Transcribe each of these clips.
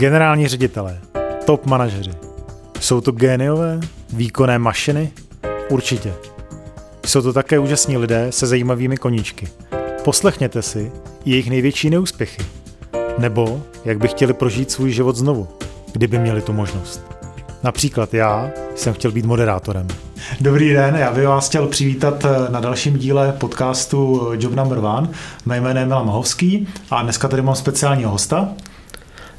Generální ředitelé, top manažeři. Jsou to géniové, výkonné mašiny? Určitě. Jsou to také úžasní lidé se zajímavými koníčky. Poslechněte si jejich největší neúspěchy. Nebo jak by chtěli prožít svůj život znovu, kdyby měli tu možnost. Například já jsem chtěl být moderátorem. Dobrý den, já bych vás chtěl přivítat na dalším díle podcastu Job Number One. Mé jméno je Mahovský a dneska tady mám speciálního hosta.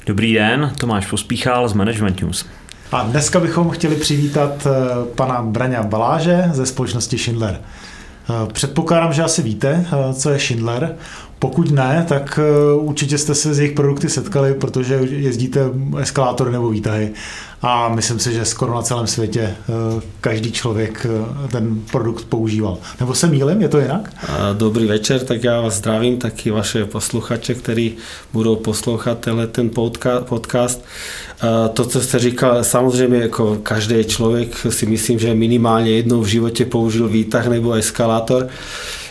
Dobrý den, Tomáš Pospíchal z Management News. A dneska bychom chtěli přivítat eh, pana Braňa Baláže ze společnosti Schindler. Eh, předpokládám, že asi víte, eh, co je Schindler. Pokud ne, tak určitě jste se s jejich produkty setkali, protože jezdíte eskalátory nebo výtahy a myslím si, že skoro na celém světě eh, každý člověk eh, ten produkt používal. Nebo se mýlim, je to jinak? Dobrý večer, tak já vás zdravím, taky vaše posluchače, který budou poslouchat tenhle ten podcast. To, co jste říkal, samozřejmě jako každý člověk si myslím, že minimálně jednou v životě použil výtah nebo eskalátor.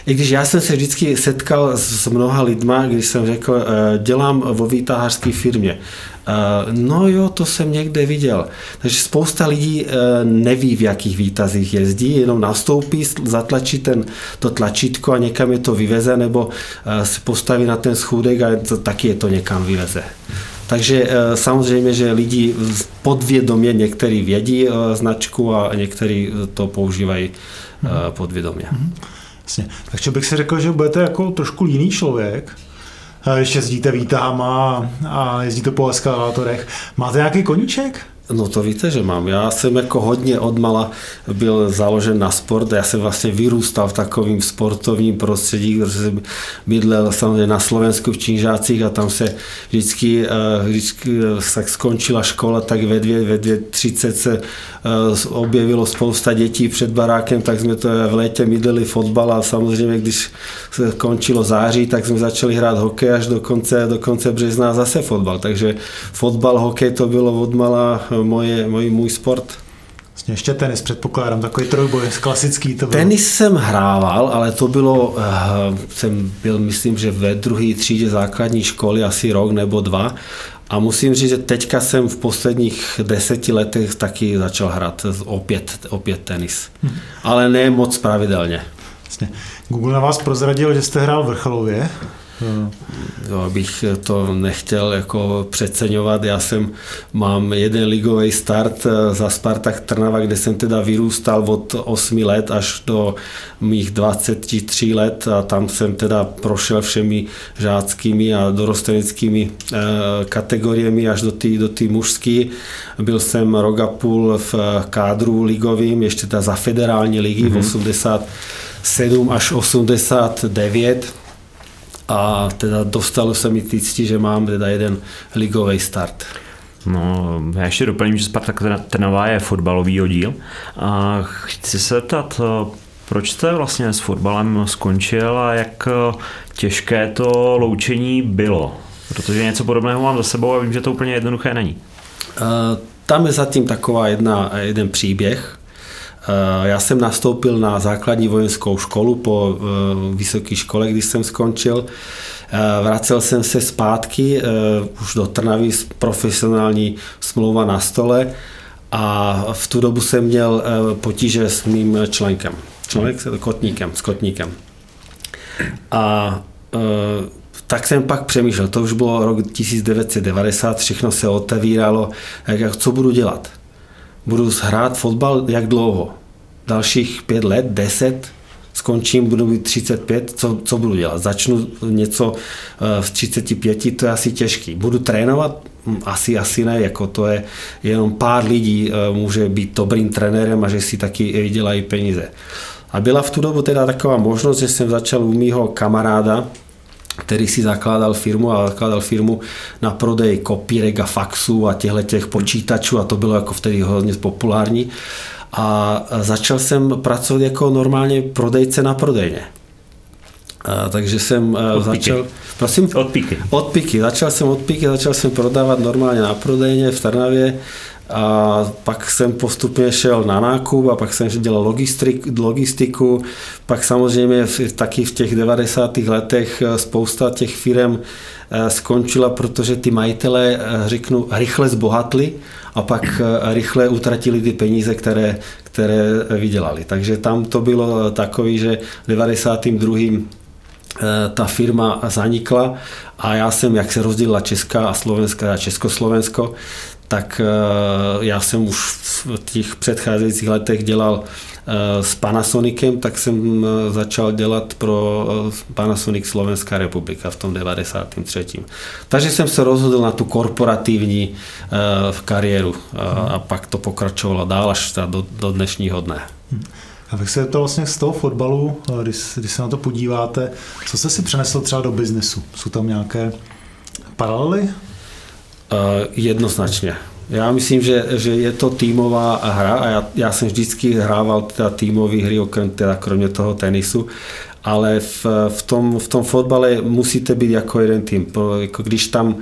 I když já jsem se vždycky setkal s mnoha lidma, když jsem řekl, eh, dělám vo výtahářské firmě. Eh, no jo, to jsem někde viděl. Takže spousta lidí eh, neví, v jakých výtazích jezdí, jenom nastoupí, zatlačí ten, to tlačítko a někam je to vyveze, nebo se postaví na ten schůdek a to, taky je to někam vyveze. Takže samozřejmě, že lidi podvědomě někteří vědí značku a někteří to používají podvědomě. Mm-hmm. Jasně. Takže bych si řekl, že budete jako trošku jiný člověk, když jezdíte výtahama a jezdíte po eskalátorech. Máte nějaký koníček? No to víte, že mám. Já jsem jako hodně odmala byl založen na sport. Já jsem vlastně vyrůstal v takovým sportovním prostředí, protože jsem bydlel samozřejmě na Slovensku v Činžácích a tam se vždycky, eh, vždycky tak skončila škola, tak ve dvě, ve dvě třicet se eh, objevilo spousta dětí před barákem, tak jsme to v létě mydleli fotbal a samozřejmě, když se končilo září, tak jsme začali hrát hokej až do konce, do konce března zase fotbal. Takže fotbal, hokej to bylo odmala moje, můj, můj sport. Vlastně ještě tenis předpokládám, takový trojboj, klasický to bylo. Tenis jsem hrával, ale to bylo, uh, jsem byl myslím, že ve druhé třídě základní školy asi rok nebo dva a musím říct, že teďka jsem v posledních deseti letech taky začal hrát opět, opět tenis. Hmm. Ale ne moc pravidelně. Vlastně. Google na vás prozradil, že jste hrál vrcholově. Jo, abych to nechtěl jako přeceňovat. Já jsem, mám jeden ligový start eh, za Spartak Trnava, kde jsem teda vyrůstal od 8 let až do mých 23 let a tam jsem teda prošel všemi žáckými a dorostenickými eh, kategoriemi až do té do mužské. Byl jsem rok a půl v kádru ligovým, ještě teda za federální ligy mm-hmm. v 87 mhm. až 89 a teda dostalo se mi týcti, že mám teda jeden ligový start. No, já ještě doplním, že Spartak Trnava je fotbalový oddíl. A chci se zeptat, proč jste vlastně s fotbalem skončil a jak těžké to loučení bylo? Protože něco podobného mám za sebou a vím, že to úplně jednoduché není. Tam je zatím taková jedna, jeden příběh. Eh, já jsem nastoupil na základní vojenskou školu po eh, vysoké škole, když jsem skončil. Eh, vracel jsem se zpátky už do Trnavy, profesionální smlouva na stole a v tu dobu jsem měl potíže s mým členkem, člověk s kotníkem, s kotníkem. A tak jsem pak přemýšlel, to už bylo rok 1990, všechno se otevíralo, jak, co budu dělat budu hrát fotbal jak dlouho? Dalších pět let, deset, skončím, budu mít 35, co, co budu dělat? Začnu něco eh, v 35, to je asi těžký. Budu trénovat? Hm, asi, asi ne, jako to je jenom pár lidí eh, může být dobrým trenérem a že si taky vydělají peníze. A byla v tu dobu teda taková možnost, že jsem začal u mýho kamaráda, který si zakládal firmu a zakládal firmu na prodej kopírek a faxů a těchto těch počítačů a to bylo jako vtedy hodně populární. A začal jsem pracovat jako normálně prodejce na prodejně. A, takže jsem od začal... Prosím? Od píky. Od píky. Začal jsem od píky, začal jsem prodávat normálně na prodejně v Trnavě a pak jsem postupně šel na nákup a pak jsem dělal logistik, logistiku. Pak samozřejmě taky v těch 90. letech eh, spousta těch firm eh, skončila, protože ty majitelé, eh, řeknu, rychle zbohatli a pak rychle utratili ty peníze, které, které vydělali. Takže tam to bylo takový, že 92 ta firma zanikla a já jsem, jak se rozdělila Česká a Slovenská a Československo, tak eh, já jsem už v těch předcházejících letech dělal eh, s Panasonicem, tak jsem eh, začal dělat pro Panasonic Slovenská republika v tom 93. Takže jsem se rozhodl na tu korporativní kariéru a pak to pokračovalo dál až do, do dnešního dne. Já bych se zeptal vlastně z toho fotbalu, když, když se na to podíváte, co jste si přenesl třeba do biznesu? Jsou tam nějaké paralely? Uh, jednoznačně. Já myslím, že, že je to týmová hra a já, já jsem vždycky hrával teda týmové hry, okrem teda kromě toho tenisu, ale v, v, tom, v tom fotbale musíte být jako jeden tým. Jako když tam uh,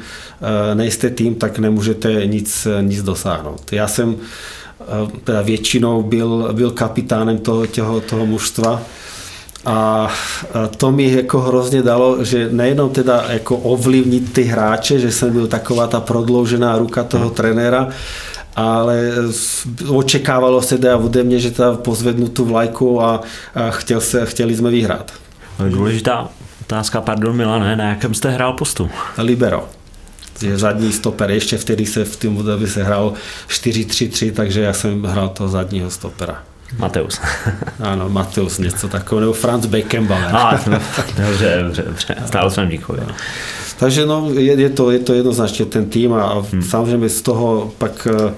nejste tým, tak nemůžete nic, nic dosáhnout. Já jsem uh, teda většinou byl, byl kapitánem toho, toho, toho mužstva a to mi jako hrozně dalo, že nejenom teda jako ovlivnit ty hráče, že jsem byl taková ta prodloužená ruka toho hmm. trenéra, ale očekávalo se teda ode mě, že teda pozvednu tu vlajku a, a chtěl se, chtěli jsme vyhrát. Důležitá otázka, pardon Milane, na jakém jste hrál postu? Libero. Je zadní stoper, ještě vtedy se v tom době se hrál 4-3-3, takže já jsem hrál toho zadního stopera. Mateus. ano, Mateus, něco takového, nebo Franz Beckenbauer. A, dobře, dobře, dobře. Stále jsem díkovi. Takže no, je, je, to, je to jednoznačně ten tým a hmm. samozřejmě z toho pak uh,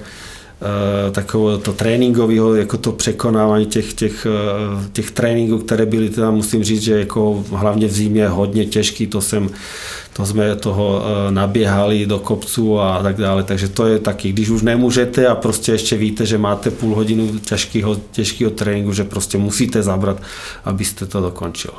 takového to tréninkového, jako to překonávání těch, těch, uh, těch tréninků, které byly teda musím říct, že jako hlavně v zimě hodně těžký, to jsem to jsme toho eh, naběhali do kopců a tak dále. Takže to je taky, když už nemůžete a prostě ještě víte, že máte půl hodinu těžkého, těžkého tréninku, že prostě musíte zabrat, abyste to dokončil.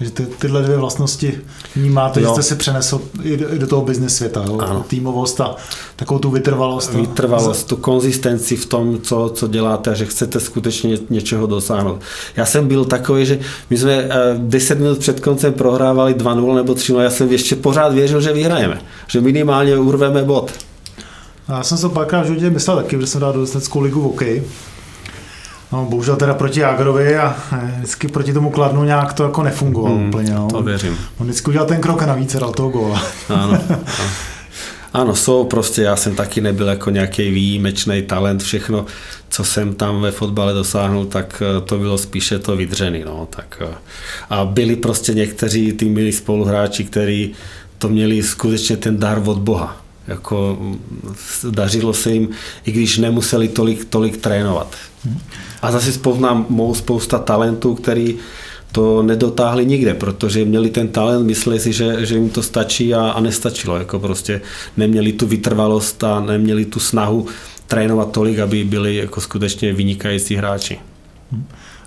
Takže ty, tyhle dvě vlastnosti vnímáte, jo. že jste si přenesl i do, i do toho business světa. Jo? Ano. Týmovost a takovou tu vytrvalost. Vytrvalost, tu konzistenci v tom, co, co děláte a že chcete skutečně něčeho dosáhnout. Já jsem byl takový, že my jsme 10 eh, minut před koncem prohrávali 2-0 nebo 3-0, já jsem ještě pořád věřil, že vyhrajeme, že minimálně urveme bod. Já jsem se párkrát v životě myslel taky, že jsem dal do ligu v hokej No, bohužel teda proti Jagerovi a eh, vždycky proti tomu Kladnu nějak to jako nefungovalo hmm, úplně. No. To věřím. On vždycky udělal ten krok a navíc dal toho góla. Ano, ano. jsou prostě, já jsem taky nebyl jako nějaký výjimečný talent, všechno, co jsem tam ve fotbale dosáhnul, tak eh, to bylo spíše to vydřený. No, tak, eh, a byli prostě někteří ty milí spoluhráči, kteří to měli skutečně ten dar od Boha. Jako dařilo se jim, i když nemuseli tolik, tolik trénovat. A zase spoznám mou spousta talentů, který to nedotáhli nikde, protože měli ten talent, mysleli si, že, že jim to stačí a, a nestačilo. Jako prostě neměli tu vytrvalost a neměli tu snahu trénovat tolik, aby byli jako skutečně vynikající hráči.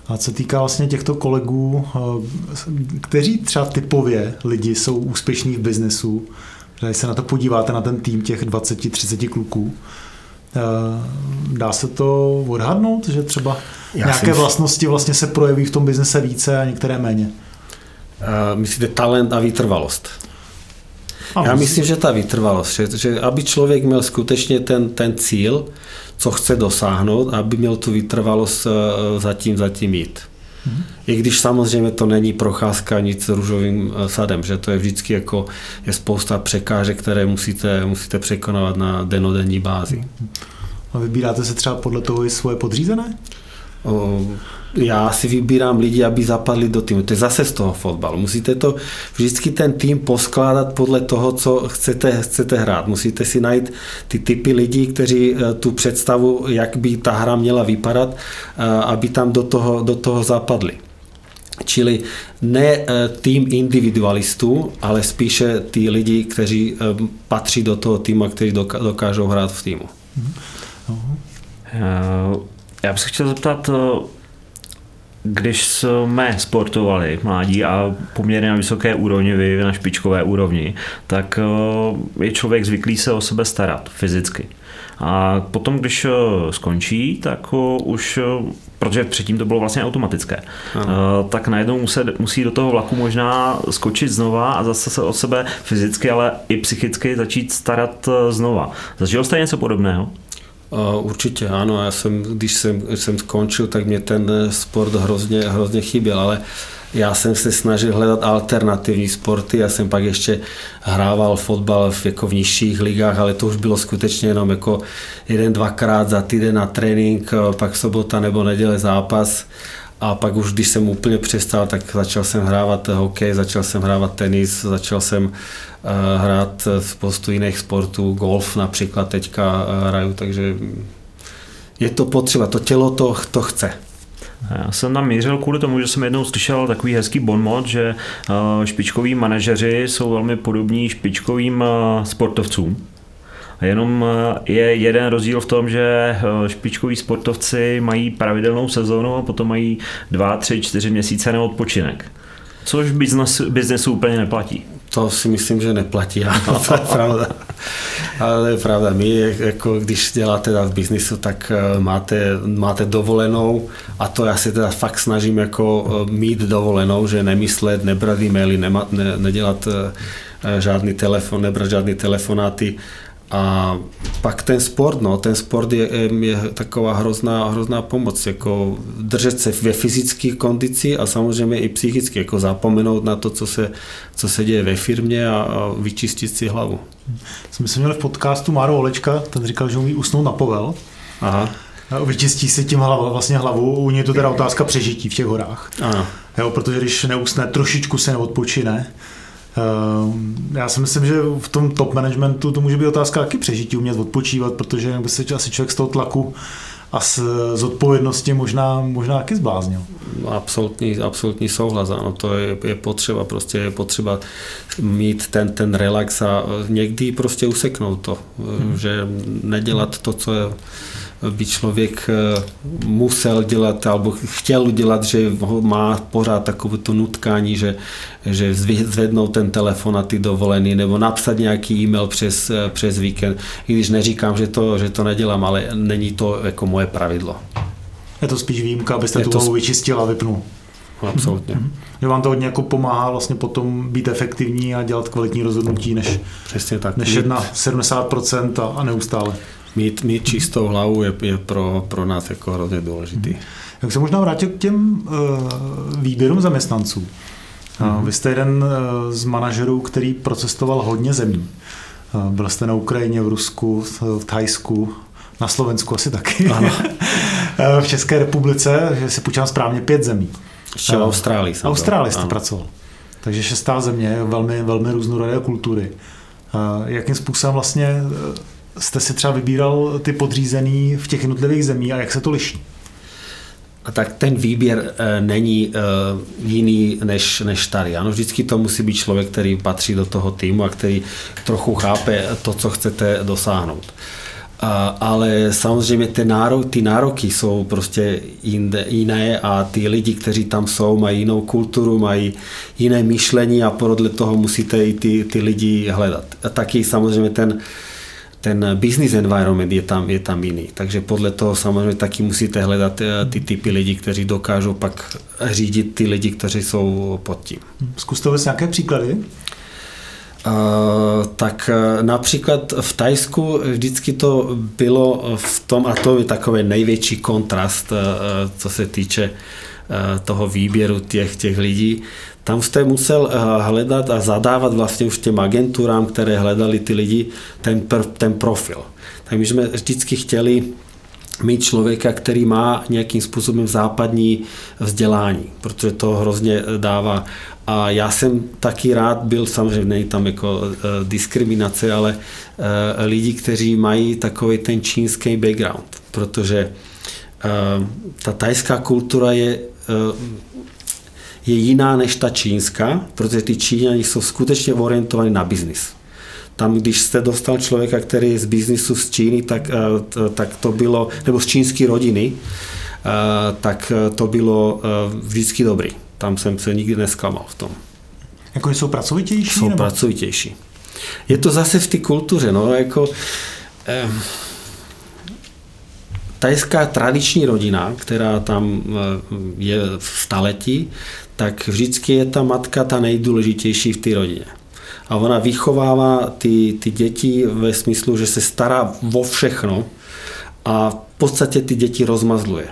A co týká vlastně těchto kolegů, eh, kteří třeba typově lidi jsou úspěšní v biznesu, když se na to podíváte, na ten tým těch 20-30 kluků, Eh, dá se to odhadnout, že třeba Já nějaké myslím, vlastnosti vlastně se projeví v tom biznese více a některé méně? Uh, myslíte talent a vytrvalost? Ano, Já myslím, že ta vytrvalost, že, že aby člověk měl skutečně ten, ten cíl, co chce dosáhnout, aby měl tu vytrvalost uh, zatím, zatím jít. Hmm. I když samozřejmě to není procházka nic s růžovým sadem, že to je vždycky jako je spousta překážek, které musíte, musíte překonovat na denodenní bázi. A vybíráte se třeba podle toho i svoje podřízené? já si vybírám lidi, aby zapadli do týmu. To je zase z toho fotbalu. Musíte to vždycky ten tým poskládat podle toho, co chcete, chcete hrát. Musíte si najít ty typy lidí, kteří eh, tu představu, jak by ta hra měla vypadat, eh, aby tam do toho, do toho zapadli. Čili ne eh, tým individualistů, ale spíše ty lidi, kteří patří do toho týmu kteří dokážou hrát v týmu. Já bych se chtěl zeptat, když jsme sportovali mládí a poměrně na vysoké úrovni, vy na špičkové úrovni, tak je člověk zvyklý se o sebe starat fyzicky. A potom, když skončí, tak už protože předtím to bylo vlastně automatické, ano. tak najednou musí, musí do toho vlaku možná skočit znova a zase se o sebe fyzicky, ale i psychicky začít starat znova. Zažil jste něco podobného? Určitě ano, já jsem, když jsem, jsem skončil, tak mě ten sport hrozně, hrozně chyběl, ale já jsem se snažil hledat alternativní sporty, já jsem pak ještě hrával fotbal v, jako v nižších ligách, ale to už bylo skutečně jenom jako jeden, dvakrát za týden na trénink, pak sobota nebo neděle zápas a pak už, když jsem úplně přestal, tak začal jsem hrávat hokej, začal jsem hrávat tenis, začal jsem uh, hrát spoustu jiných sportů, golf například teďka hraju, takže je to potřeba, to tělo to, to chce. Já jsem tam mířil kvůli tomu, že jsem jednou slyšel takový hezký bonmot, že uh, špičkoví manažeři jsou velmi podobní špičkovým sportovcům Jenom eh, je jeden rozdíl v tom, že eh, špičkoví sportovci mají pravidelnou sezónu a potom mají dva, tři, čtyři měsíce na odpočinek. Což biznes, biznesu úplně neplatí. To si myslím, že neplatí, ano, to je pravda. Ale je pravda, my, jako když děláte teda v biznisu, tak eh, máte, máte dovolenou a to já se teda fakt snažím jako mít dovolenou, že nemyslet, nebrat e-maily, nema, ne, nedělat žádný telefon, nebrat žádný telefonáty a pak ten sport, no, ten sport je, je taková hrozná, hrozná pomoc, jako držet se ve fyzické kondici a samozřejmě i psychicky, jako zapomenout na to, co se, co se děje ve firmě a, a vyčistit si hlavu. Jsme se měli v podcastu Máro Olečka, ten říkal, že umí usnout na povel. Aha. Vyčistí si tím hlavu, vlastně hlavu, u něj je to teda otázka přežití v těch horách. Ano. Jo, protože když neusne, trošičku se neodpočine, já si myslím, že v tom top managementu to může být otázka taky přežití, umět odpočívat, protože by se asi člověk z toho tlaku a z zodpovědnosti možná, možná taky zbláznil. Absolutní, absolutní souhlas, ano, to je, je potřeba, prostě je potřeba mít ten, ten relax a někdy prostě useknout to, hmm. že nedělat to, co je by člověk eh, musel dělat, alebo chtěl dělat, že má pořád takové to nutkání, že, že zvednou ten telefon a ty dovolený, nebo napsat nějaký e-mail přes, eh, přes víkend, i když neříkám, že to, že to nedělám, ale není to jako moje pravidlo. Je to spíš výjimka, abyste je tu hlavu vyčistil a vypnul. Absolutně. Mm-hmm. Že vám to hodně jako pomáhá vlastně potom být efektivní a dělat kvalitní rozhodnutí, než, Přesně tak. než jedna 70% a, a neustále mít, mít čistou hlavu je, je pro, pro nás jako hrozně důležitý. Hmm. Jak se možná vrátil k těm uh, výběrům zaměstnanců. Hmm. Vy jste jeden uh, z manažerů, který procestoval hodně zemí. Uh, byl jste na Ukrajině, v Rusku, v Thajsku, na Slovensku asi taky. Ano. v České republice, že si počítám správně, pět zemí. Ještě v Austrálii jsem Austrálii jste ano. pracoval. Takže šestá země, velmi, velmi různorodé kultury. Jakým způsobem vlastně jste si třeba vybíral ty podřízený v těch jednotlivých zemí a jak se to liší? A tak ten výběr e, není e, jiný než, než tady. Ano, vždycky to musí být člověk, který patří do toho týmu a který trochu chápe to, co chcete dosáhnout. Ale samozřejmě ty, nárok, ty nároky jsou prostě jinde, jiné a ty lidi, kteří tam jsou, mají jinou kulturu, mají jiné myšlení a podle toho musíte i ty, ty lidi hledat. A taky samozřejmě ten, ten business environment je tam, je tam jiný. Takže podle toho samozřejmě taky musíte hledat eh, ty typy lidí, kteří dokážou pak řídit ty lidi, kteří jsou pod tím. Zkuste vůbec nějaké příklady? Uh, tak uh, například v Tajsku vždycky to bylo v tom, a to je takový největší kontrast, uh, co se týče toho výběru těch, těch lidí, tam jste musel eh, hledat a zadávat vlastně už těm agenturám, které hledali ty lidi, ten, ten profil. Tak my jsme vždycky chtěli mít člověka, který má nějakým způsobem západní vzdělání, protože to hrozně eh, dává. A já jsem taky rád byl, samozřejmě není tam jako uh, diskriminace, ale uh, lidi, kteří mají takový ten čínský background, protože ta tajská kultura je je jiná než ta čínská, protože ty Číňani jsou skutečně orientovaní na biznis. Tam, když jste dostal člověka, který je z biznisu z Číny, tak, eh, tak to bylo, nebo z čínské rodiny, tak to bylo vždycky dobrý. Tam jsem se nikdy nesklamal v tom. Jako jsou pracovitější? Jsou nebo? pracovitější. Je to zase v té kultuře, no, jako eh, tajská tradiční rodina, která tam je v staletí, tak vždycky je ta matka ta nejdůležitější v té rodině. A ona vychovává ty, ty děti ve smyslu, že se stará o všechno a v podstatě ty děti rozmazluje.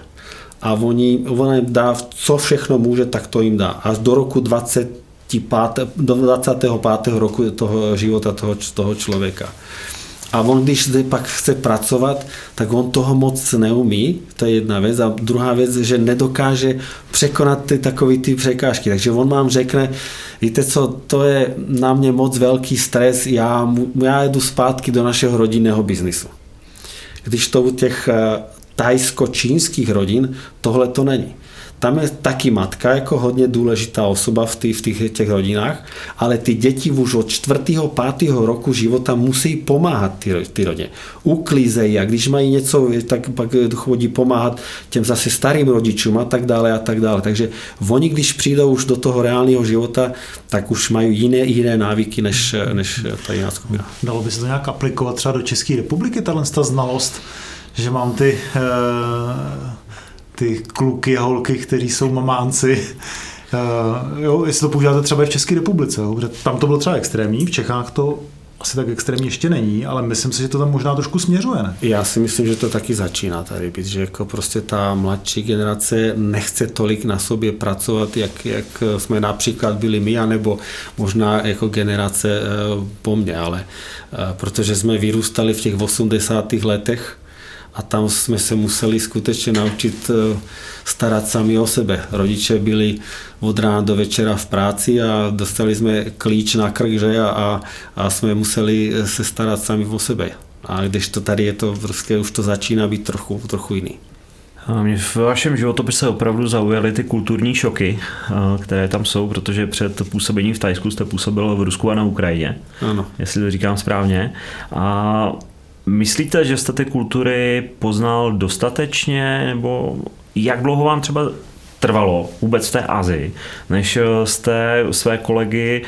A oni, ona jim dá, co všechno může, tak to jim dá. Až do roku 25, do 25. roku toho života toho, toho člověka. A on, když zde pak chce pracovat, tak on toho moc neumí, to je jedna věc. A druhá věc, že nedokáže překonat ty takové ty překážky. Takže on vám řekne, víte co, to je na mě moc velký stres, já, já jedu zpátky do našeho rodinného biznisu. Když to u těch eh, tajsko-čínských rodin tohle to není tam je taky matka jako hodně důležitá osoba v, tý, v těch, těch rodinách, ale ty děti už od čtvrtého, pátého roku života musí pomáhat ty, ty rodině. Uklízejí a když mají něco, tak pak chodí pomáhat těm zase starým rodičům a tak dále a tak dále. Takže oni, když přijdou už do toho reálného života, tak už mají jiné, jiné návyky než, než ta jiná skupina. Dalo by se to nějak aplikovat třeba do České republiky, tahle znalost, že mám ty uh ty kluky a holky, kteří jsou mamánci. Uh, jo, jestli to používáte třeba i v České republice, jo, protože tam to bylo třeba extrémní, v Čechách to asi tak extrémně ještě není, ale myslím si, že to tam možná trošku směřuje, ne? Já si myslím, že to taky začíná tady být, že jako prostě ta mladší generace nechce tolik na sobě pracovat, jak, jak jsme například byli my, anebo možná jako generace eh, po mně, ale eh, protože jsme vyrůstali v těch 80. letech, a tam jsme se museli skutečně naučit eh, starat sami o sebe. Rodiče byli od rána do večera v práci a dostali jsme klíč na krk, že? A, a jsme museli se starat sami o sebe. A když to tady je to, prostě už to začíná být trochu, trochu jiný. Mě v vašem životopise opravdu zaujaly ty kulturní šoky, které tam jsou, protože před působením v Tajsku jste působil v Rusku a na Ukrajině, ano. jestli to říkám správně. A Myslíte, že jste ty kultury poznal dostatečně, nebo jak dlouho vám třeba trvalo vůbec v té Azii, než jste své kolegy,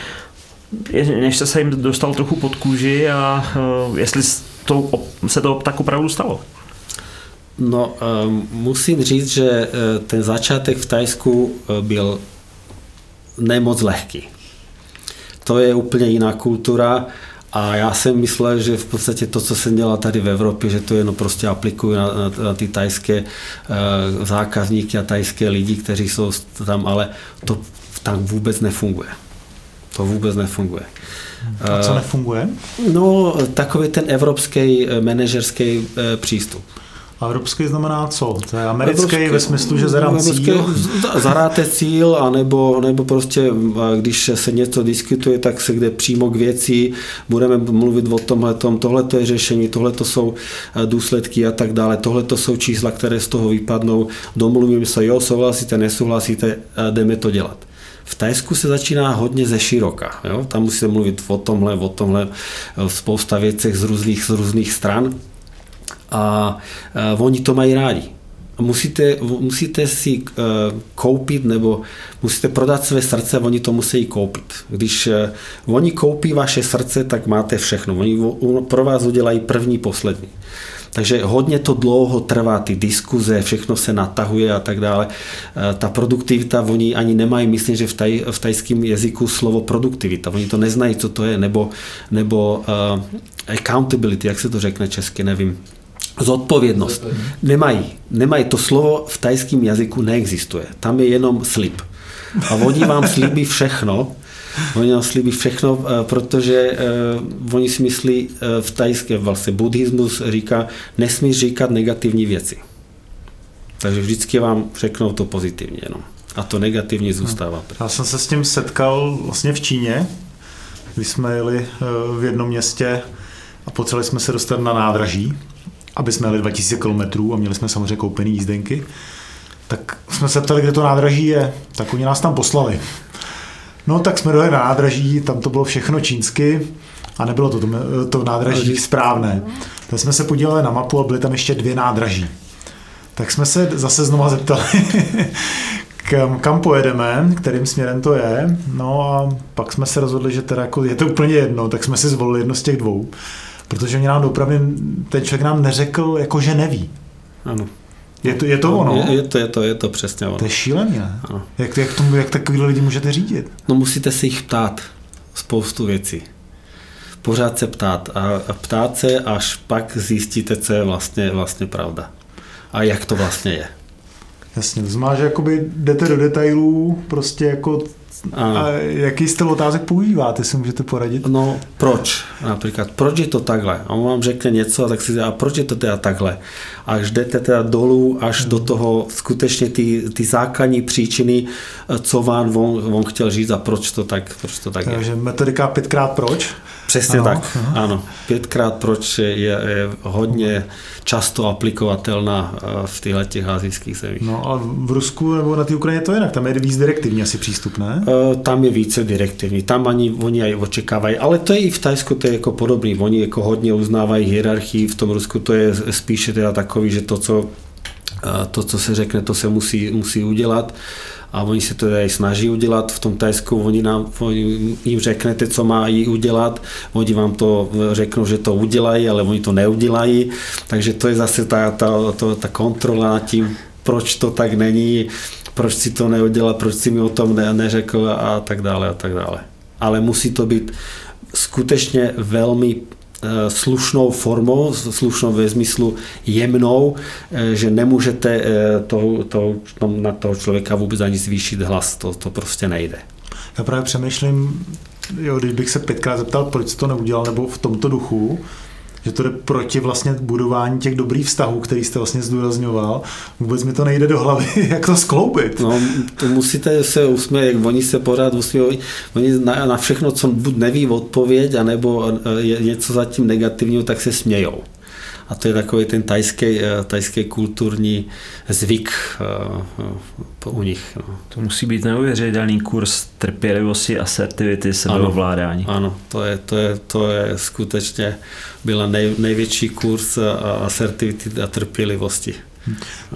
než jste se jim dostal trochu pod kůži a eh, jestli to, se to tak opravdu stalo? No, eh, musím říct, že eh, ten začátek v Tajsku byl nemoc lehký. To je úplně jiná kultura a já jsem myslel, že v podstatě to, co jsem dělal tady v Evropě, že to jenom prostě aplikuju na, na, na ty tajské uh, zákazníky a tajské lidi, kteří jsou tam, ale to tam vůbec nefunguje. To vůbec nefunguje. A co nefunguje? No, takový ten evropský eh, manažerský přístup. A evropský znamená co? To je americký evropský, ve smyslu, že zadám cíl? Zadáte cíl, anebo, nebo prostě, když se něco diskutuje, tak se kde přímo k věci, budeme mluvit o tomhle, tohle to je řešení, tohle to jsou důsledky a tak dále, tohle to jsou čísla, které z toho vypadnou, domluvíme se, jo, souhlasíte, nesouhlasíte, jdeme to dělat. V Tajsku se začíná hodně ze široka. Jo? Tam musíte mluvit o tomhle, o tomhle, spousta věcech z různých, z různých stran a oni to mají rádi. Musíte, musíte si uh, koupit nebo musíte prodat své srdce, oni to musí koupit. Když uh, oni koupí vaše srdce, tak máte všechno. Oni pro vás udělají první, poslední. Takže hodně to dlouho trvá, ty diskuze, všechno se natahuje a tak dále. Ta produktivita, oni ani nemají, myslím, že v, taj, v tajském jazyku slovo produktivita. Oni to neznají, co to je, nebo, nebo uh, accountability, jak se to řekne česky, nevím zodpovědnost. Nemají. Nemají. To slovo v tajském jazyku neexistuje. Tam je jenom slib. A oni vám slíbí všechno, Oni vám slíbí všechno, eh, protože uh, oni si myslí uh, v tajské vlastně buddhismus říká, nesmíš říkat negativní věci. Takže vždycky vám řeknou to pozitivně jenom. A to negativně zůstává. Já jsem se s tím setkal vlastně v Číně, když jsme jeli v jednom městě a potřebovali jsme se dostat na nádraží aby jsme jeli 2000 km a měli jsme samozřejmě koupený jízdenky, tak jsme se ptali, kde to nádraží je, tak oni nás tam poslali. No tak jsme dojeli na nádraží, tam to bylo všechno čínsky a nebylo to to, to nádraží správné. Tak jsme se podívali na mapu a byly tam ještě dvě nádraží. Tak jsme se zase znova zeptali, kam, kam pojedeme, kterým směrem to je. No a pak jsme se rozhodli, že teda jako je to úplně jedno, tak jsme si zvolili jedno z těch dvou. Protože mě nám opravdu, ten člověk nám neřekl, jako že neví. Ano. Je to, je to ono? Je, je, to, je, to, je to přesně ono. To je šílený, ne? Ano. Jak, jak, tomu, jak takový lidi můžete řídit? No musíte se jich ptát spoustu věcí. Pořád se ptát a, a ptát se, až pak zjistíte, co je vlastně, vlastně pravda. A jak to vlastně je. Jasně, to znamená, že jakoby jdete do detailů, prostě jako a jaký styl otázek používáte, si můžete poradit? No, proč? Například, proč je to takhle? A on vám řekne něco a tak si a proč je to teda takhle? Až jdete teda dolů, až hmm. do toho skutečně ty, ty základní příčiny, co vám on, on chtěl říct a proč to tak, proč to tak Takže je. Takže metodika pětkrát proč? Přesně ano, tak, ano. ano. Pětkrát proč je, je hodně často aplikovatelná eh, v těchto těch azijských zemích. No a v Rusku nebo na té Ukrajině to jinak, tam je víc direktivní asi přístup, ne? Eh, tam je více direktivní, tam ani oni aj očekávají, ale to je i v Tajsku to je jako podobný, oni jako hodně uznávají hierarchii, v tom Rusku to je spíše teda takový, že to, co eh, to, co se řekne, to se musí, musí udělat. A oni se to tady snaží udělat. V tom Tajsku oni, nám, oni jim řeknete, co mají udělat, oni vám to řeknou, že to udělají, ale oni to neudělají. Takže to je zase ta, ta, ta, ta kontrola nad tím, proč to tak není, proč si to neudělal, proč si mi o tom ne, neřekl a tak dále a tak dále. Ale musí to být skutečně velmi Eh, slušnou formou, slušnou ve smyslu jemnou, eh, že nemůžete eh, to, to, na toho člověka vůbec ani zvýšit hlas, to, to prostě nejde. Já právě přemýšlím, jo, když bych se pětkrát zeptal, proč to neudělal, nebo v tomto duchu, že to jde proti vlastně budování těch dobrých vztahů, který jste vlastně zdůrazňoval. Vůbec mi to nejde do hlavy, jak to skloubit. No, to musíte se usmět, jak oni se pořád usmějí, oni na, na všechno, co buď neví odpověď, anebo je něco zatím negativního, tak se smějou. A to je takový ten tajský, eh, tajský kulturní zvyk uh, u nich. No. To musí být neuvěřitelný kurz trpělivosti, asertivity, sebeovládání. Ano, ano, to, je, to, je, to je skutečně byla nej, největší kurz asertivity a trpělivosti.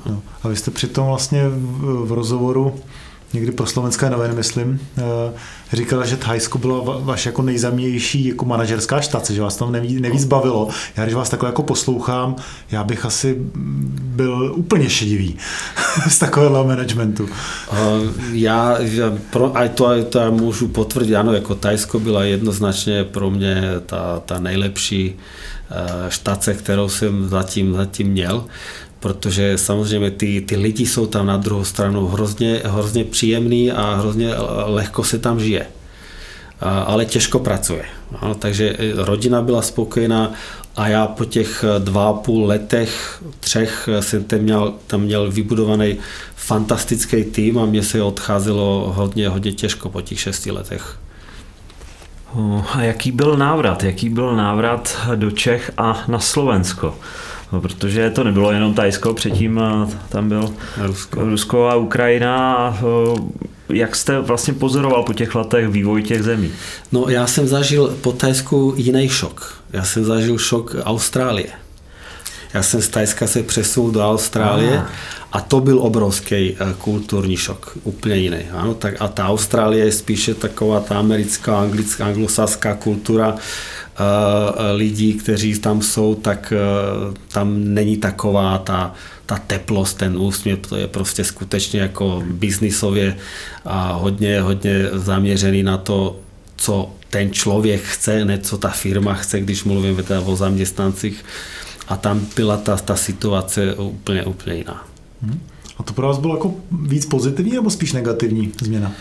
No. A vy jste přitom vlastně v, v rozhovoru někdy pro slovenské noviny, myslím, eh, říkala, že Thajsko byla vaše jako nejzamější jako manažerská štace, že vás tam nevíc, nevíc bavilo. Já když vás takhle jako poslouchám, já bych asi byl úplně šedivý z takového managementu. Já, pro, a to, to já můžu potvrdit, ano, jako Thajsko byla jednoznačně pro mě ta, ta nejlepší eh, štace, kterou jsem zatím, zatím měl protože samozřejmě ty, ty lidi jsou tam na druhou stranu hrozně, hrozně příjemný a hrozně lehko se tam žije. Ale těžko pracuje. Ano, takže rodina byla spokojená a já po těch dva a půl letech, třech jsem tam měl, tam měl vybudovaný fantastický tým a mě se odcházelo hodně, hodně těžko po těch šesti letech. A jaký byl návrat? Jaký byl návrat do Čech a na Slovensko? No, protože to nebylo jenom Tajsko, předtím eh, tam byl Rusko, Rusko a Ukrajina. Eh, jak jste vlastně pozoroval po těch letech vývoj těch zemí? No já jsem zažil po Tajsku jiný šok. Já jsem zažil šok Austrálie. Já jsem z Tajska se přesunul do Austrálie Aha. a to byl obrovský eh, kulturní šok, úplně jiný. Ano, tak a ta Austrálie je spíše taková ta americká, anglická, anglosaská kultura, lidí, kteří tam jsou, tak e, tam není taková ta, ta teplost, ten úsměv, to je prostě skutečně jako biznisově a hodně, hodně zaměřený na to, co ten člověk chce, ne co ta firma chce, když mluvíme teda o zaměstnancích. A tam byla ta, ta situace úplně, úplně jiná. Hmm. A to pro vás bylo jako víc pozitivní nebo spíš negativní změna?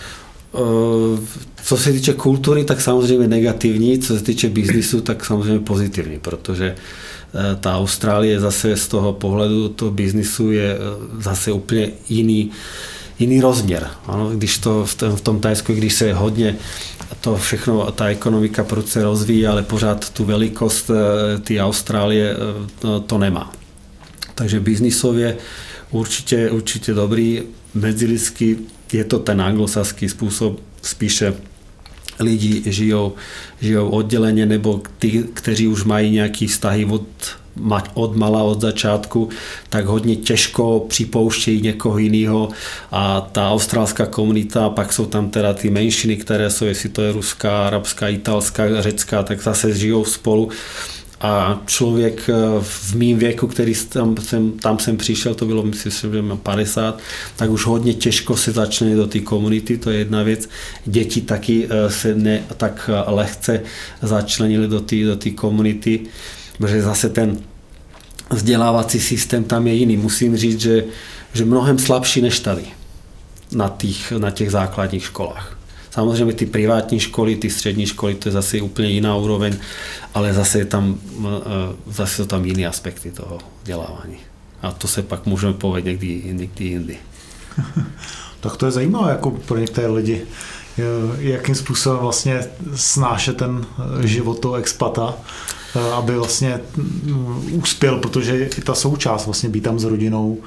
Eh, co se týče kultury, tak samozřejmě negativní, co se týče biznisu, tak samozřejmě pozitivní, protože eh, ta Austrálie zase z toho pohledu toho biznisu je eh, zase úplně jiný, jiný rozměr. Ano, když to v tom, v tom Tajsku, když se hodně to všechno, ta ekonomika proce rozvíjí, ale pořád tu velikost ty Austrálie to, to nemá. Takže biznisově určitě, určitě dobrý, medzilidský je to ten anglosaský způsob, spíše lidi žijou, žijou odděleně nebo ty, kteří už mají nějaký vztahy od, od mala, od začátku, tak hodně těžko připouštějí někoho jiného. A ta australská komunita, pak jsou tam teda ty menšiny, které jsou, jestli to je ruská, arabská, italská, řecká, tak zase žijou spolu a člověk eh, v mým věku, který tam jsem, tam jsem přišel, to bylo myslím, že 50, tak už hodně těžko se začne do té komunity, to je jedna věc. Děti taky eh, se ne tak eh, lehce začlenili do té do komunity, protože zase ten vzdělávací systém tam je jiný. Musím říct, že, že mnohem slabší než tady na těch, na těch základních školách. Samozřejmě ty privátní školy, ty střední školy, to je zase úplně jiná úroveň, ale zase je tam, eh, zase jsou tam jiné aspekty toho vzdělávání. A to se pak můžeme povedat někdy, někdy jindy. tak to je zajímavé jako pro některé lidi, jakým způsobem vlastně snášet ten eh, život toho expata, eh, aby vlastně mm, uspěl, protože i ta součást vlastně být tam s rodinou,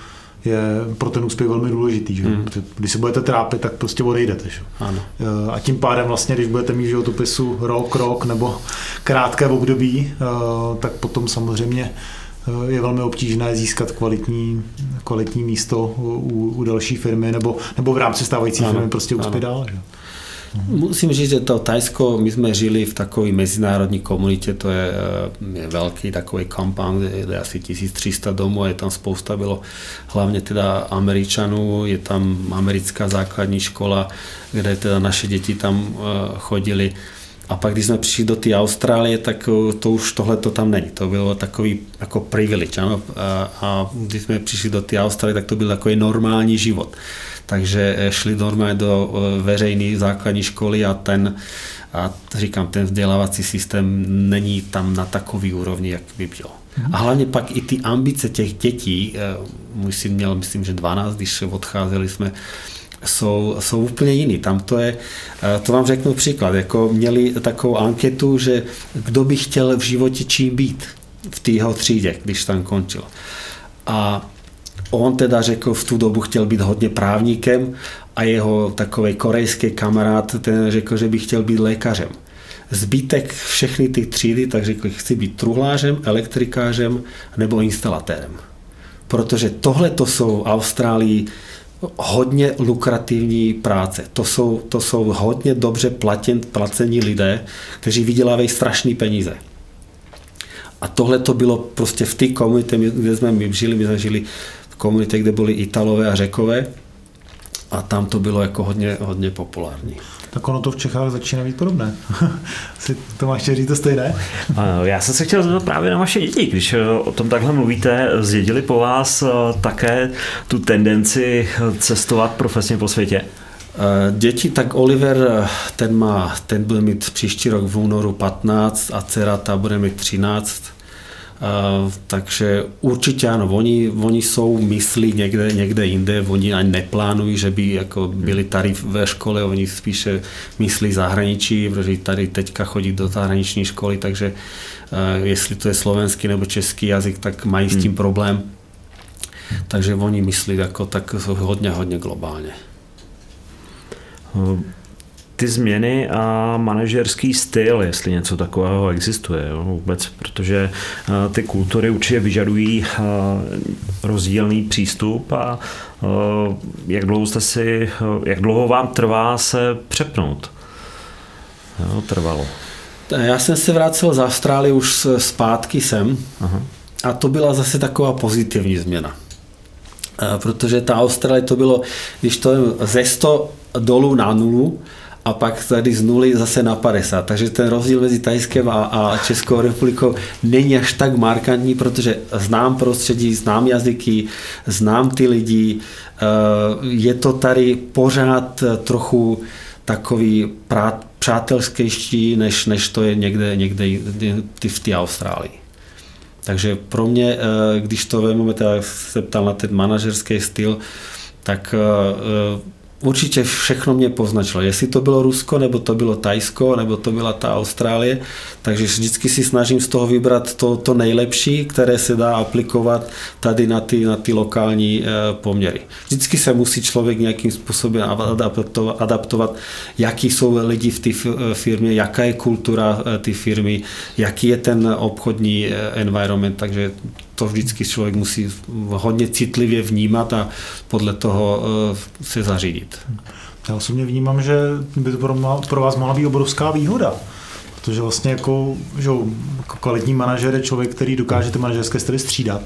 je pro ten úspěch velmi důležitý. Že? Hmm. Když se budete trápit, tak prostě odejdete. Že? Ano. Eh, a tím pádem vlastně, když budete mít v životopisu rok, rok nebo krátké období, eh, tak potom samozřejmě eh, je velmi obtížné získat kvalitní, kvalitní místo u, u další firmy nebo, nebo v rámci stávající ano. firmy prostě uspět dál. Že? Musím říct, že to Tajsko, my jsme žili v takové mezinárodní komunitě, to je, eh, je velký takový compound, je asi 1300 domů, je tam spousta bylo hlavně teda Američanů, je tam americká základní škola, kde teda naše děti tam eh, chodili. A pak, když jsme přišli do té Austrálie, tak eh, to už tohle to tam není. To bylo takový jako privilege. Ano? A, a když jsme přišli do té Austrálie, tak to byl takový normální život takže eh, šli normálně do eh, veřejné základní školy a ten, a říkám, ten vzdělávací systém není tam na takový úrovni, jak by byl. A hlavně pak i ty ambice těch dětí, eh, můj syn měl, myslím, že 12, když odcházeli jsme, jsou, jsou úplně jiný. Tam to je, to vám řeknu příklad, jako měli takovou anketu, že kdo by chtěl v životě čím být v té jeho třídě, když tam končil. A On teda řekl, v tu dobu chtěl být hodně právníkem a jeho takový korejský kamarád ten řekl, že by chtěl být lékařem. Zbytek všechny ty třídy tak řekl, chci být truhlářem, elektrikářem nebo instalatérem. Protože tohle to jsou Austrálii hodně lukrativní práce. To jsou, to jsou hodně dobře platěn, placení lidé, kteří vydělávají strašné peníze. A tohle to bylo prostě v té komunitě, kde jsme my žili, my jsme žili komunitě, kde byli Italové a Řekové a tam to bylo jako hodně, hodně populární. Tak ono to v Čechách začíná být podobné. si to máš říct to stejné? Já jsem se chtěl zeptat právě na vaše děti. Když eh, o tom takhle mluvíte, zdědili po vás eh, také tu tendenci cestovat profesně po světě? Eh, děti, tak Oliver, ten, má, ten bude mít příští rok v únoru 15 a dcera ta bude mít 13 takže určitě ano, oni, oni jsou myslí někde, někde jinde, oni ani neplánují, že by jako byli tady ve škole, oni spíše myslí zahraničí, protože tady teďka chodí do zahraniční školy, takže uh, jestli to je slovenský nebo český jazyk, tak mají s tím hmm. problém. Takže oni myslí jako tak hodně, hodně globálně. Ty změny a manažerský styl, jestli něco takového existuje jo, vůbec, protože eh, ty kultury určitě vyžadují eh, rozdílný přístup a eh, jak dlouho jste si, jak dlouho vám trvá se přepnout? Jo, trvalo. Já jsem se vrátil z Austrálie už zpátky sem Aha. a to byla zase taková pozitivní změna. Protože ta Austrálie to bylo, když to je ze 100 dolů na nulu, a pak tady z nuly zase na 50. Takže ten rozdíl mezi Tajskem a, a Českou republikou není až tak markantní, protože znám prostředí, znám jazyky, znám ty lidi. Eh, je to tady pořád trochu takový přátelskější, než, než to je někde, někde v té Austrálii. Takže pro mě, eh, když to vezmeme, tak se ptal na ten manažerský styl, tak eh, určitě všechno mě poznačilo. Jestli to bylo Rusko, nebo to bylo Tajsko, nebo to byla ta Austrálie. Takže vždycky si snažím z toho vybrat to, to nejlepší, které se dá aplikovat tady na ty, na ty lokální eh, poměry. Vždycky se musí člověk nějakým způsobem adaptovat, adaptovat jaký jsou lidi v té firmě, jaká je kultura eh, té firmy, jaký je ten obchodní eh, environment. Takže to vždycky člověk musí hodně citlivě vnímat a podle toho se zařídit. Já osobně vnímám, že by to pro vás mohla být obrovská výhoda. Protože vlastně jako, že jako kvalitní manažer je člověk, který dokáže ty manažerské styly střídat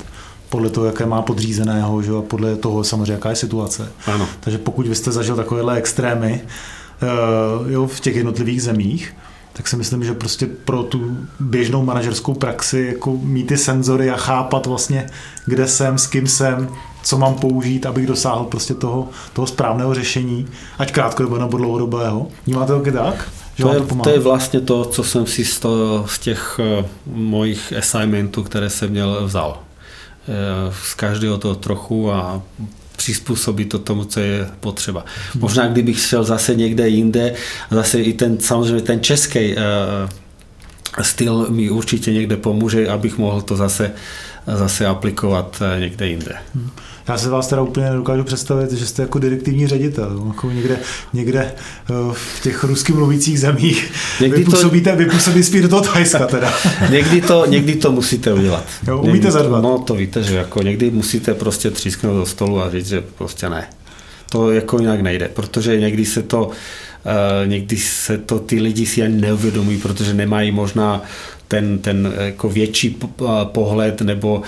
podle toho, jaké má podřízeného, že? a podle toho samozřejmě, jaká je situace. Ano. Takže pokud vy jste zažil takovéhle extrémy uh, jo, v těch jednotlivých zemích, tak si myslím, že prostě pro tu běžnou manažerskou praxi jako mít ty senzory a chápat vlastně, kde jsem, s kým jsem, co mám použít, abych dosáhl prostě toho, toho správného řešení, ať krátkodobého nebo dlouhodobého. Vnímáte to tak? Že to, je, to, to je vlastně to, co jsem si z, to, z těch uh, mojich assignmentů, které jsem měl, vzal. Uh, z každého toho trochu a přizpůsobit to tomu, co je potřeba. Možná kdybych šel zase někde jinde, zase i ten, samozřejmě ten český uh, styl mi určitě někde pomůže, abych mohl to zase, zase aplikovat někde jinde. Hmm. Já se vás teda úplně nedokážu představit, že jste jako direktivní ředitel, jako někde, někde eh, v těch rusky mluvících zemích někdy vypůsobíte, to... vypůsobí spíš do toho Thajska teda. někdy, to, někdy to musíte udělat. Jo, umíte zadvat. No to víte, že jako někdy musíte prostě třísknout do stolu a říct, že prostě ne. To jako jinak nejde, protože někdy se to Uh, někdy se to ty lidi si ani neuvědomují, protože nemají možná ten, ten jako větší pohled nebo uh,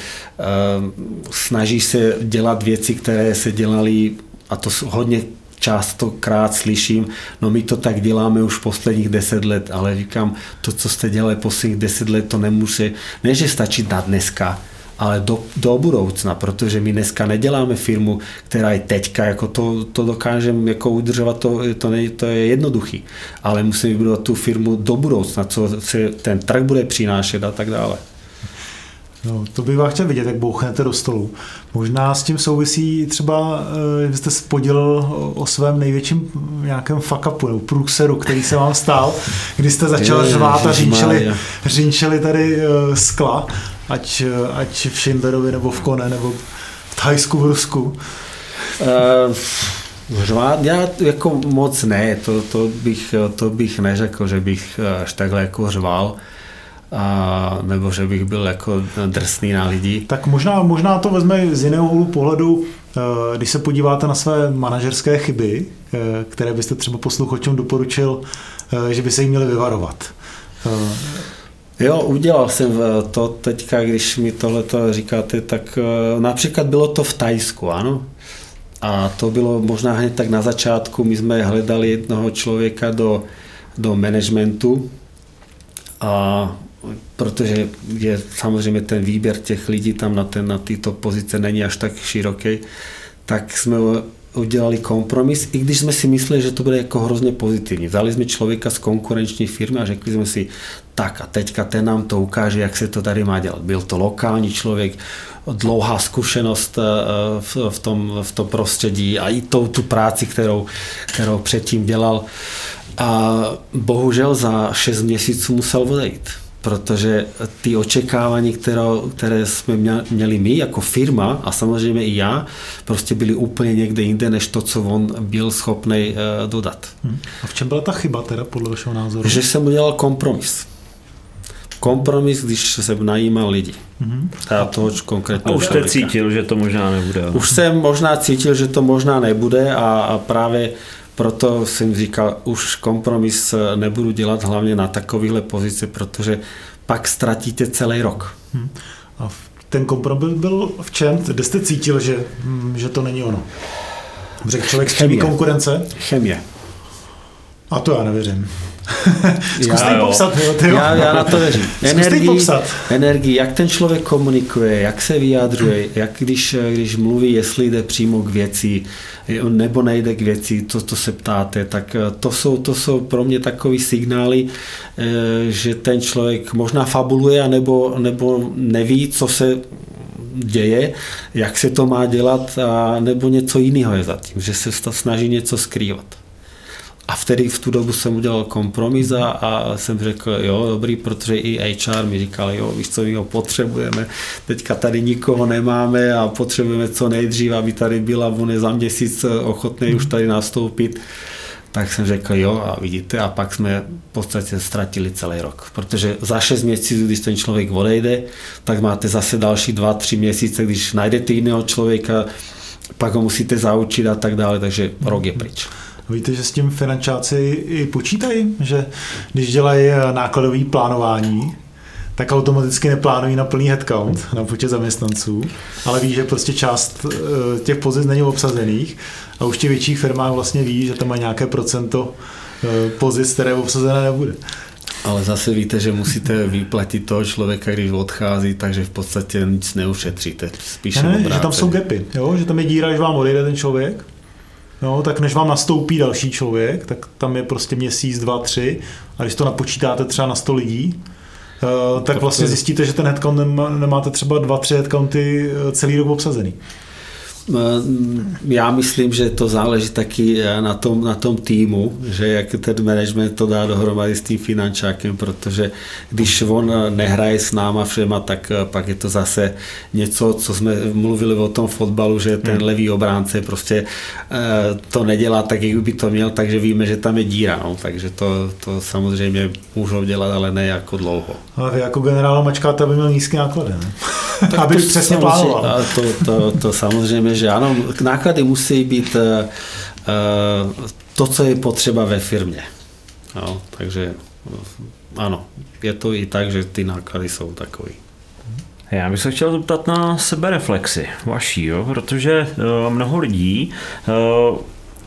snaží se dělat věci, které se dělaly a to hodně častokrát slyším, no my to tak děláme už posledních deset let, ale říkám, to, co jste dělali posledních deset let, to nemůže, ne, že stačí na dneska, ale do, do budoucna, protože my dneska neděláme firmu, která je teďka, jako to, to dokážeme jako udržovat, to, to, ne, to je jednoduchý, ale musíme vybudovat tu firmu do budoucna, co se ten trh bude přinášet a tak dále. No, to bych vám chtěl vidět, jak bouchnete do stolu. Možná s tím souvisí třeba, že eh, jste se podělil o svém největším nějakém fuck upu, nebo průseru, který se vám stál, kdy jste začal řvát a řinčili, řinčili tady eh, skla ať, ať v Schindlerovi nebo v Kone nebo v Thajsku, v Rusku? Řvát, já jako moc ne, to, to, bych, to bych neřekl, že bych až takhle jako řval. A, nebo že bych byl jako drsný na lidi. Tak možná, možná to vezme z jiného úhlu pohledu, eh, když se podíváte na své manažerské chyby, eh, které byste třeba posluchačům doporučil, že by se jim měli vyvarovat. Jo, udělal jsem to teďka, když mi tohle říkáte, tak eh, například bylo to v Tajsku, ano. A to bylo možná hned tak na začátku, my jsme hledali jednoho člověka do, do managementu a protože je samozřejmě ten výběr těch lidí tam na, ten, na tyto pozice není až tak široký, tak jsme udělali kompromis, i když jsme si mysleli, že to bude jako hrozně pozitivní. Vzali jsme člověka z konkurenční firmy a řekli jsme si, tak a teďka ten nám to ukáže, jak se to tady má dělat. Byl to lokální člověk, dlouhá zkušenost eh, v, v, tom, v tom prostředí a i tou tu práci, kterou, kterou předtím dělal. A bohužel za 6 měsíců musel odejít protože ty očekávání, které, které jsme měli my jako firma a samozřejmě i já, prostě byly úplně někde jinde, než to, co on byl schopný uh, dodat. Hmm. A v čem byla ta chyba teda podle vašeho názoru? Že jsem udělal kompromis. Kompromis, když jsem najímal lidi. Mm-hmm. A toho konkrétně. A už jste cítil, že to možná nebude. Už jsem možná cítil, že to možná nebude a, a právě proto jsem říkal, už kompromis nebudu dělat hlavně na takovýhle pozici, protože pak ztratíte celý rok. Hmm. A ten kompromis byl v čem? Kde jste cítil, že, hm, že to není ono? Řekl člověk z konkurence? Chemie. A to já nevěřím. Zkuste já, popsat, jo, ty já, já na to věřím. Energii, popsat. energii, jak ten člověk komunikuje, jak se vyjádřuje, jak když, když mluví, jestli jde přímo k věci, nebo nejde k věci, to, to se ptáte, tak to jsou, to jsou pro mě takové signály, že ten člověk možná fabuluje, nebo, nebo neví, co se děje, jak se to má dělat, a nebo něco jiného je zatím, že se snaží něco skrývat. A vtedy v tu dobu jsem udělal kompromis a, jsem řekl, jo, dobrý, protože i HR mi říkal, jo, víš co, my ho potřebujeme, teďka tady nikoho nemáme a potřebujeme co nejdřív, aby tady byla, on je za měsíc ochotný už tady nastoupit. Tak jsem řekl, jo, a vidíte, a pak jsme v podstatě ztratili celý rok. Protože za 6 měsíců, když ten člověk odejde, tak máte zase další 2-3 měsíce, když najdete jiného člověka, pak ho musíte zaučit a tak dále, takže rok je pryč. Víte, že s tím finančáci i počítají, že když dělají eh, nákladové plánování, tak automaticky neplánují na plný headcount, na počet zaměstnanců, ale ví, že prostě část eh, těch pozic není obsazených a už ti větší firmách vlastně ví, že tam má nějaké procento eh, pozic, které obsazené nebude. Ale zase víte, že musíte vyplatit toho člověka, když odchází, takže v podstatě nic neušetříte. Spíše ne, že tam jsou gapy, jo? že tam je díra, když vám odejde ten člověk, No, tak než vám nastoupí další člověk, tak tam je prostě měsíc, dva, tři a když to napočítáte třeba na 100 lidí, eh, tak vlastně zjistíte, že ten headcount nemáte třeba dva, tři headcounty eh, celý rok obsazený. Já myslím, že to záleží taky na tom, na tom týmu, že jak ten management to dá dohromady s tím finančákem, protože když on nehraje s náma všema, tak pak je to zase něco, co jsme mluvili o tom fotbalu, že ten hmm. levý obránce prostě eh, to nedělá tak, jak by to měl, takže víme, že tam je díra, no, takže to, to samozřejmě můžou dělat, ale ne jako dlouho. Ale vy jako generála mačkáte, aby měl nízké náklady, ne? Tak aby přesně plánoval. To, to, to samozřejmě, že ano, náklady musí být uh, to, co je potřeba ve firmě. No, takže ano, je to i tak, že ty náklady jsou takový. Já bych se chtěl zeptat na sebereflexi vaší, jo? protože mnoho lidí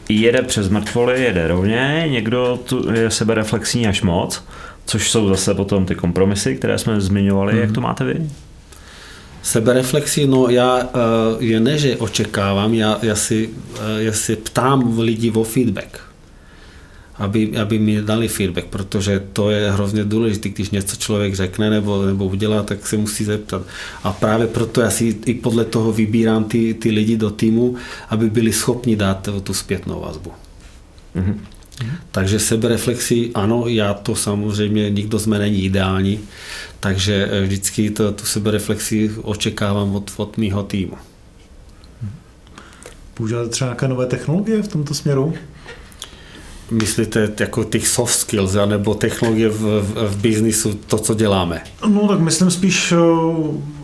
jede přes mrtvoly, jede rovně, někdo tu je sebereflexní až moc, což jsou zase potom ty kompromisy, které jsme zmiňovali. Hmm. Jak to máte vy? Sebereflexi, no já eh, je ne, že očekávám, já, já, si, eh, já si ptám lidi o feedback, aby, aby mi dali feedback, protože to je hrozně důležité, když něco člověk řekne nebo, nebo udělá, tak se musí zeptat. A právě proto já si i podle toho vybírám ty, ty lidi do týmu, aby byli schopni dát tu zpětnou vazbu. Mm-hmm. Takže sebereflexi, ano, já to samozřejmě, nikdo z mě není ideální, takže eh, vždycky to, tu sebereflexi očekávám od, od mýho týmu. Používáte třeba nějaké nové technologie v tomto směru? Myslíte jako těch soft skills, nebo technologie v, v, v biznisu, to, co děláme? No tak myslím spíš eh,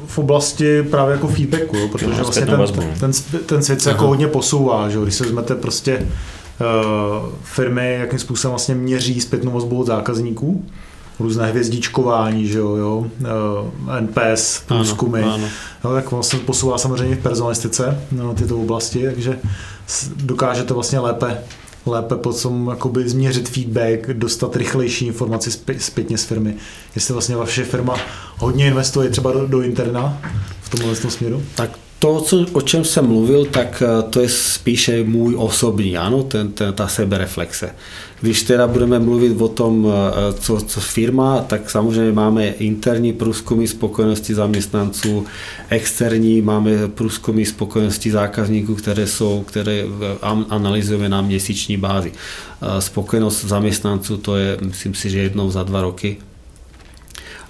v oblasti právě jako feedbacku, jo, protože vlastně ten, ten, ten svět se jako hodně posouvá, že? když se vezmete prostě firmy, jakým způsobem vlastně měří zpětnou vazbu od zákazníků, různé hvězdičkování, že jo, jo uh, NPS, průzkumy, ano, ano. No, tak vlastně posouvá samozřejmě v personalistice na tyto oblasti, takže dokážete vlastně lépe lépe potom jakoby změřit feedback, dostat rychlejší informaci zpětně z firmy. Jestli vlastně vaše firma hodně investuje třeba do, do interna v tomhle směru? Tak to, co, o čem jsem mluvil, tak eh, to je spíše můj osobní, ano, ten, ten, ta sebereflexe. Když teda budeme mluvit o tom, eh, co, co firma, tak samozřejmě máme interní průzkumy spokojenosti zaměstnanců, externí máme průzkumy spokojenosti zákazníků, které jsou, které eh, analyzujeme na měsíční bázi. Spokojenost zaměstnanců to je, myslím si, že jednou za dva roky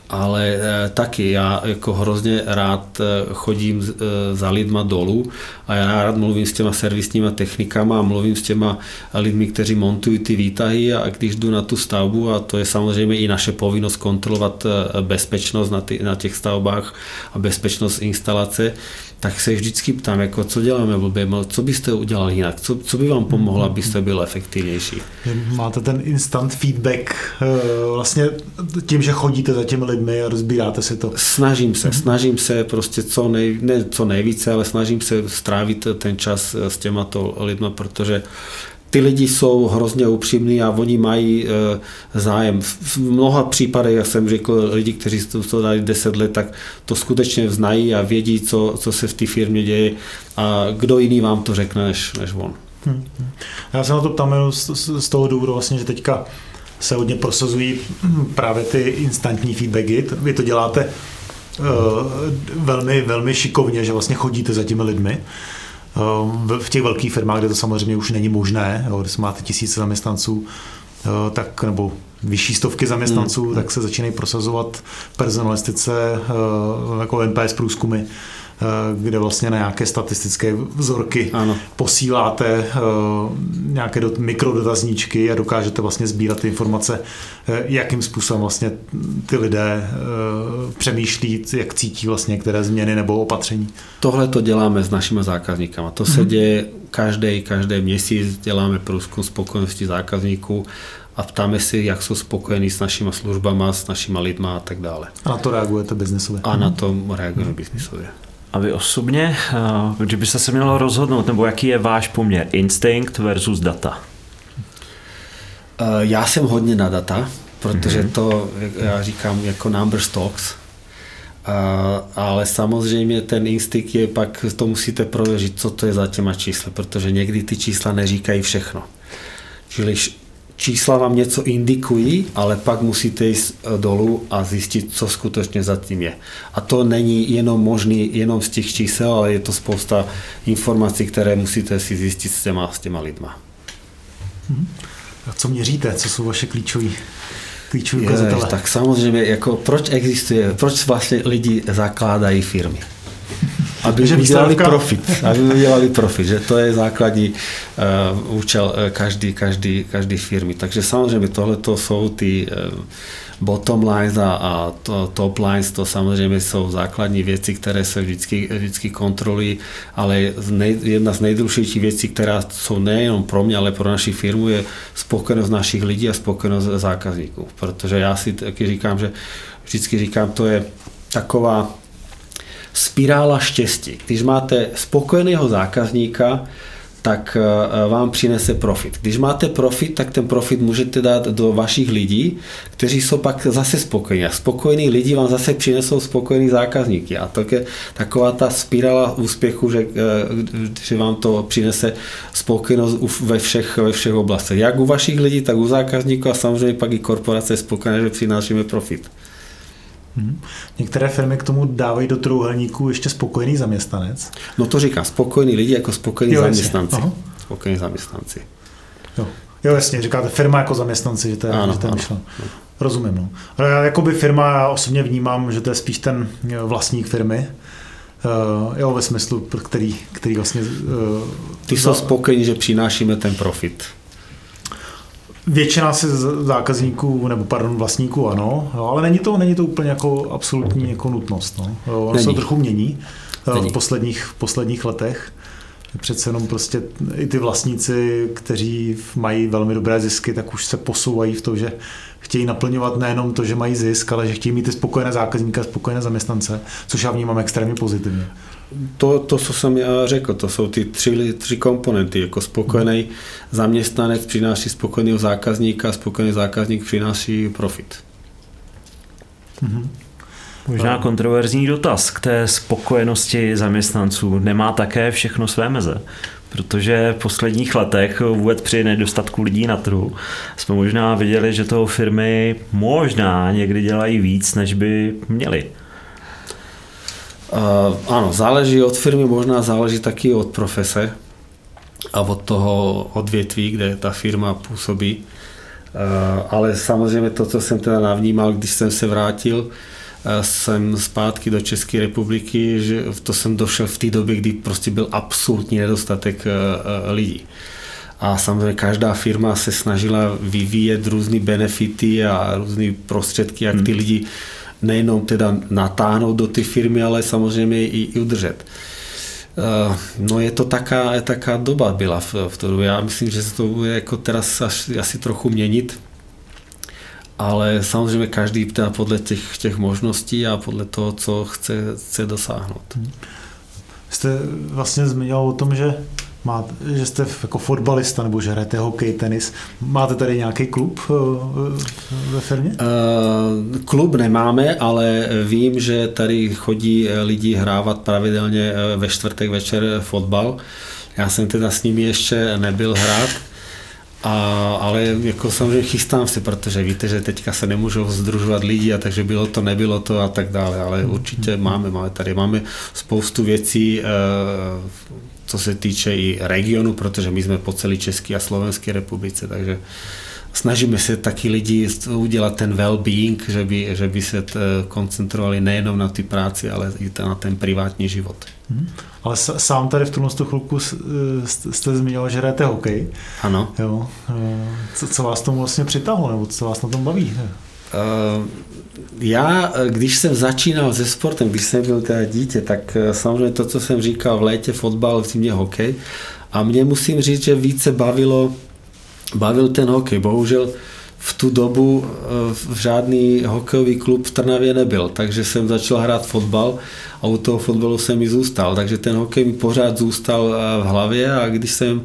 ale eh, taky já jako hrozně rád eh, chodím eh, za lidma dolů a já rád mluvím s těma servisníma technikama a mluvím s těma lidmi, kteří montují ty výtahy a když jdu na tu stavbu a to je samozřejmě i naše povinnost kontrolovat bezpečnost na, ty, na těch stavbách a bezpečnost instalace, tak se vždycky ptám, jako co děláme blbě, co byste udělali jinak, co, co by vám pomohlo, mhm. abyste byl efektivnější. Máte ten instant feedback vlastně tím, že chodíte za těmi lidmi a rozbíráte si to. Snažím se, mm-hmm. snažím se prostě co, nej, ne co nejvíce, ale snažím se strávit ten čas s těmato lidmi, protože ty lidi jsou hrozně upřímní a oni mají e, zájem. V mnoha případech, jak jsem řekl, lidi, kteří to dali 10 let, tak to skutečně znají a vědí, co, co se v té firmě děje a kdo jiný vám to řekne, než, než on. Hmm. Já se na to ptám z, z toho důvodu, vlastně, že teďka se hodně prosazují právě ty instantní feedbacky. Vy to děláte velmi, velmi šikovně, že vlastně chodíte za těmi lidmi. V těch velkých firmách, kde to samozřejmě už není možné, jo, kde máte tisíce zaměstnanců, tak nebo vyšší stovky zaměstnanců, hmm. tak se začínají prosazovat personalistice jako NPS průzkumy Eh, kde vlastně na nějaké statistické vzorky ano. posíláte eh, nějaké mikrodotazníčky a dokážete vlastně sbírat ty informace, eh, jakým způsobem vlastně ty lidé přemýšlí, jak cítí vlastně které změny nebo opatření. Tohle to děláme s našimi zákazníkama. To se hmm. děje každý, každý měsíc, děláme průzkum spokojenosti zákazníků a ptáme si, jak jsou spokojení s našimi službami, s našimi lidma a tak dále. A na to reagujete biznesově. A na to reagujeme hmm. biznesově. A vy osobně, eh, kdybyste se měl rozhodnout, nebo jaký je váš poměr instinkt versus data? Eh, já jsem hodně na data, protože mm-hmm. to, já říkám, jako number talks. A, ale samozřejmě ten instinkt je pak, to musíte prověřit, co to je za těma čísly, protože někdy ty čísla neříkají všechno. Čili čísla vám něco indikují, ale pak musíte jít eh, dolů a zjistit, co skutečně za tím je. A to není jenom možný jenom z těch čísel, ale je to spousta informací, které musíte si zjistit s těma, s těma lidma. Hmm. A co měříte? Co jsou vaše klíčové klíčový ukazatele? Tak samozřejmě, jako proč existuje, proč vlastně lidi zakládají firmy? Aby že udělali profit, aby udělali profit, že to je základní uh, účel uh, každý, každý, každý firmy. Takže samozřejmě tohle to jsou ty uh, bottom lines a, a to, top lines, to samozřejmě jsou základní věci, které se vždycky, vždycky kontrolují, ale nej, jedna z nejdůležitějších věcí, která jsou nejenom pro mě, ale pro naši firmu, je spokojenost našich lidí a spokojenost zákazníků. Protože já si taky říkám, že vždycky říkám, to je taková spirála štěstí. Když máte spokojeného zákazníka, tak eh, vám přinese profit. Když máte profit, tak ten profit můžete dát do vašich lidí, kteří jsou pak zase spokojení. A spokojení lidi vám zase přinesou spokojení zákazníky. A to je taková ta spirála úspěchu, že, eh, že vám to přinese spokojenost ve všech, ve všech oblastech. Jak u vašich lidí, tak u zákazníků a samozřejmě pak i korporace je spokojená, že přinášíme profit. Hmm. Některé firmy k tomu dávají do trouhelníku ještě spokojený zaměstnanec. No to říká, spokojený lidi jako spokojení zaměstnanci. Spokojení zaměstnanci. Jo. jo, jasně, říkáte firma jako zaměstnanci, že to je, ano, že to je myšleno. Rozumím. No. Ale já jakoby firma, já osobně vnímám, že to je spíš ten vlastník firmy, Uh, jo, ve smyslu, který, který vlastně... Uh, Ty jsou spokojení, že přinášíme ten profit. Většina si zákazníků, nebo pardon, vlastníků ano, ale není to, není to úplně jako absolutní jako nutnost. No. Ono se to trochu mění není. v posledních, v posledních letech. Přece jenom prostě i ty vlastníci, kteří mají velmi dobré zisky, tak už se posouvají v to, že chtějí naplňovat nejenom to, že mají zisk, ale že chtějí mít ty spokojené zákazníky a spokojené zaměstnance, což já vnímám extrémně pozitivně to, to, co jsem já řekl, to jsou ty tři, tři komponenty, jako spokojený zaměstnanec přináší spokojeného zákazníka, spokojený zákazník přináší profit. Mm-hmm. Možná kontroverzní dotaz k té spokojenosti zaměstnanců. Nemá také všechno své meze? Protože v posledních letech vůbec při nedostatku lidí na trhu jsme možná viděli, že toho firmy možná někdy dělají víc, než by měli. Uh, áno, záleží od firmy, možná záleží taky od profese a od toho odvětví, kde ta firma působí. Uh, ale samozřejmě to, co jsem teda navnímal, když jsem se vrátil uh, jsem zpátky do České republiky, že to jsem došel v té době, kdy prostě byl absolutní nedostatek lidí. A samozřejmě každá firma se snažila vyvíjet různé benefity a různé prostředky, jak ty hmm. lidi nejenom teda natáhnout do ty firmy, ale samozřejmě i, i udržet. Uh, no je to taká, taká doba byla v, v to Já myslím, že se to bude jako teraz až, asi trochu měnit, ale samozřejmě každý teda podle těch, těch možností a podle toho, co chce, chce dosáhnout. Jste vlastně zmiňoval o tom, že máte, že jste jako fotbalista nebo že hrajete hokej, tenis. Máte tady nějaký klub eh, ve firmě? Uh, klub nemáme, ale vím, že tady chodí lidi hrávat pravidelně eh, ve čtvrtek večer fotbal. Já jsem teda s nimi ještě nebyl hrát, A, ale jako samozřejmě chystám se, protože víte, že teďka se nemůžou združovat lidi a takže bylo to, nebylo to a tak dále, ale určitě máme, máme tady, máme spoustu věcí, eh, co se týče i regionu, protože my jsme po celé České a Slovenské republice, takže snažíme se taky lidi udělat ten well-being, že by, že by se koncentrovali nejenom na ty práci, ale i na ten privátní život. Hmm. Ale sám tady v tuhle chvilku jste zmínil, že hrajete hokej. Ano. Jo. Eh, co, co vás tomu vlastně přitahlo, nebo co vás na tom baví? Já, když jsem začínal se sportem, když jsem byl teda dítě, tak eh, samozřejmě to, co jsem říkal v létě fotbal, v zimě hokej. A mě musím říct, že více bavilo, bavil ten hokej. Bohužel v tu dobu v žádný hokejový klub v Trnavě nebyl, takže jsem začal hrát fotbal a u toho fotbalu jsem i zůstal. Takže ten hokej mi pořád zůstal v hlavě a když jsem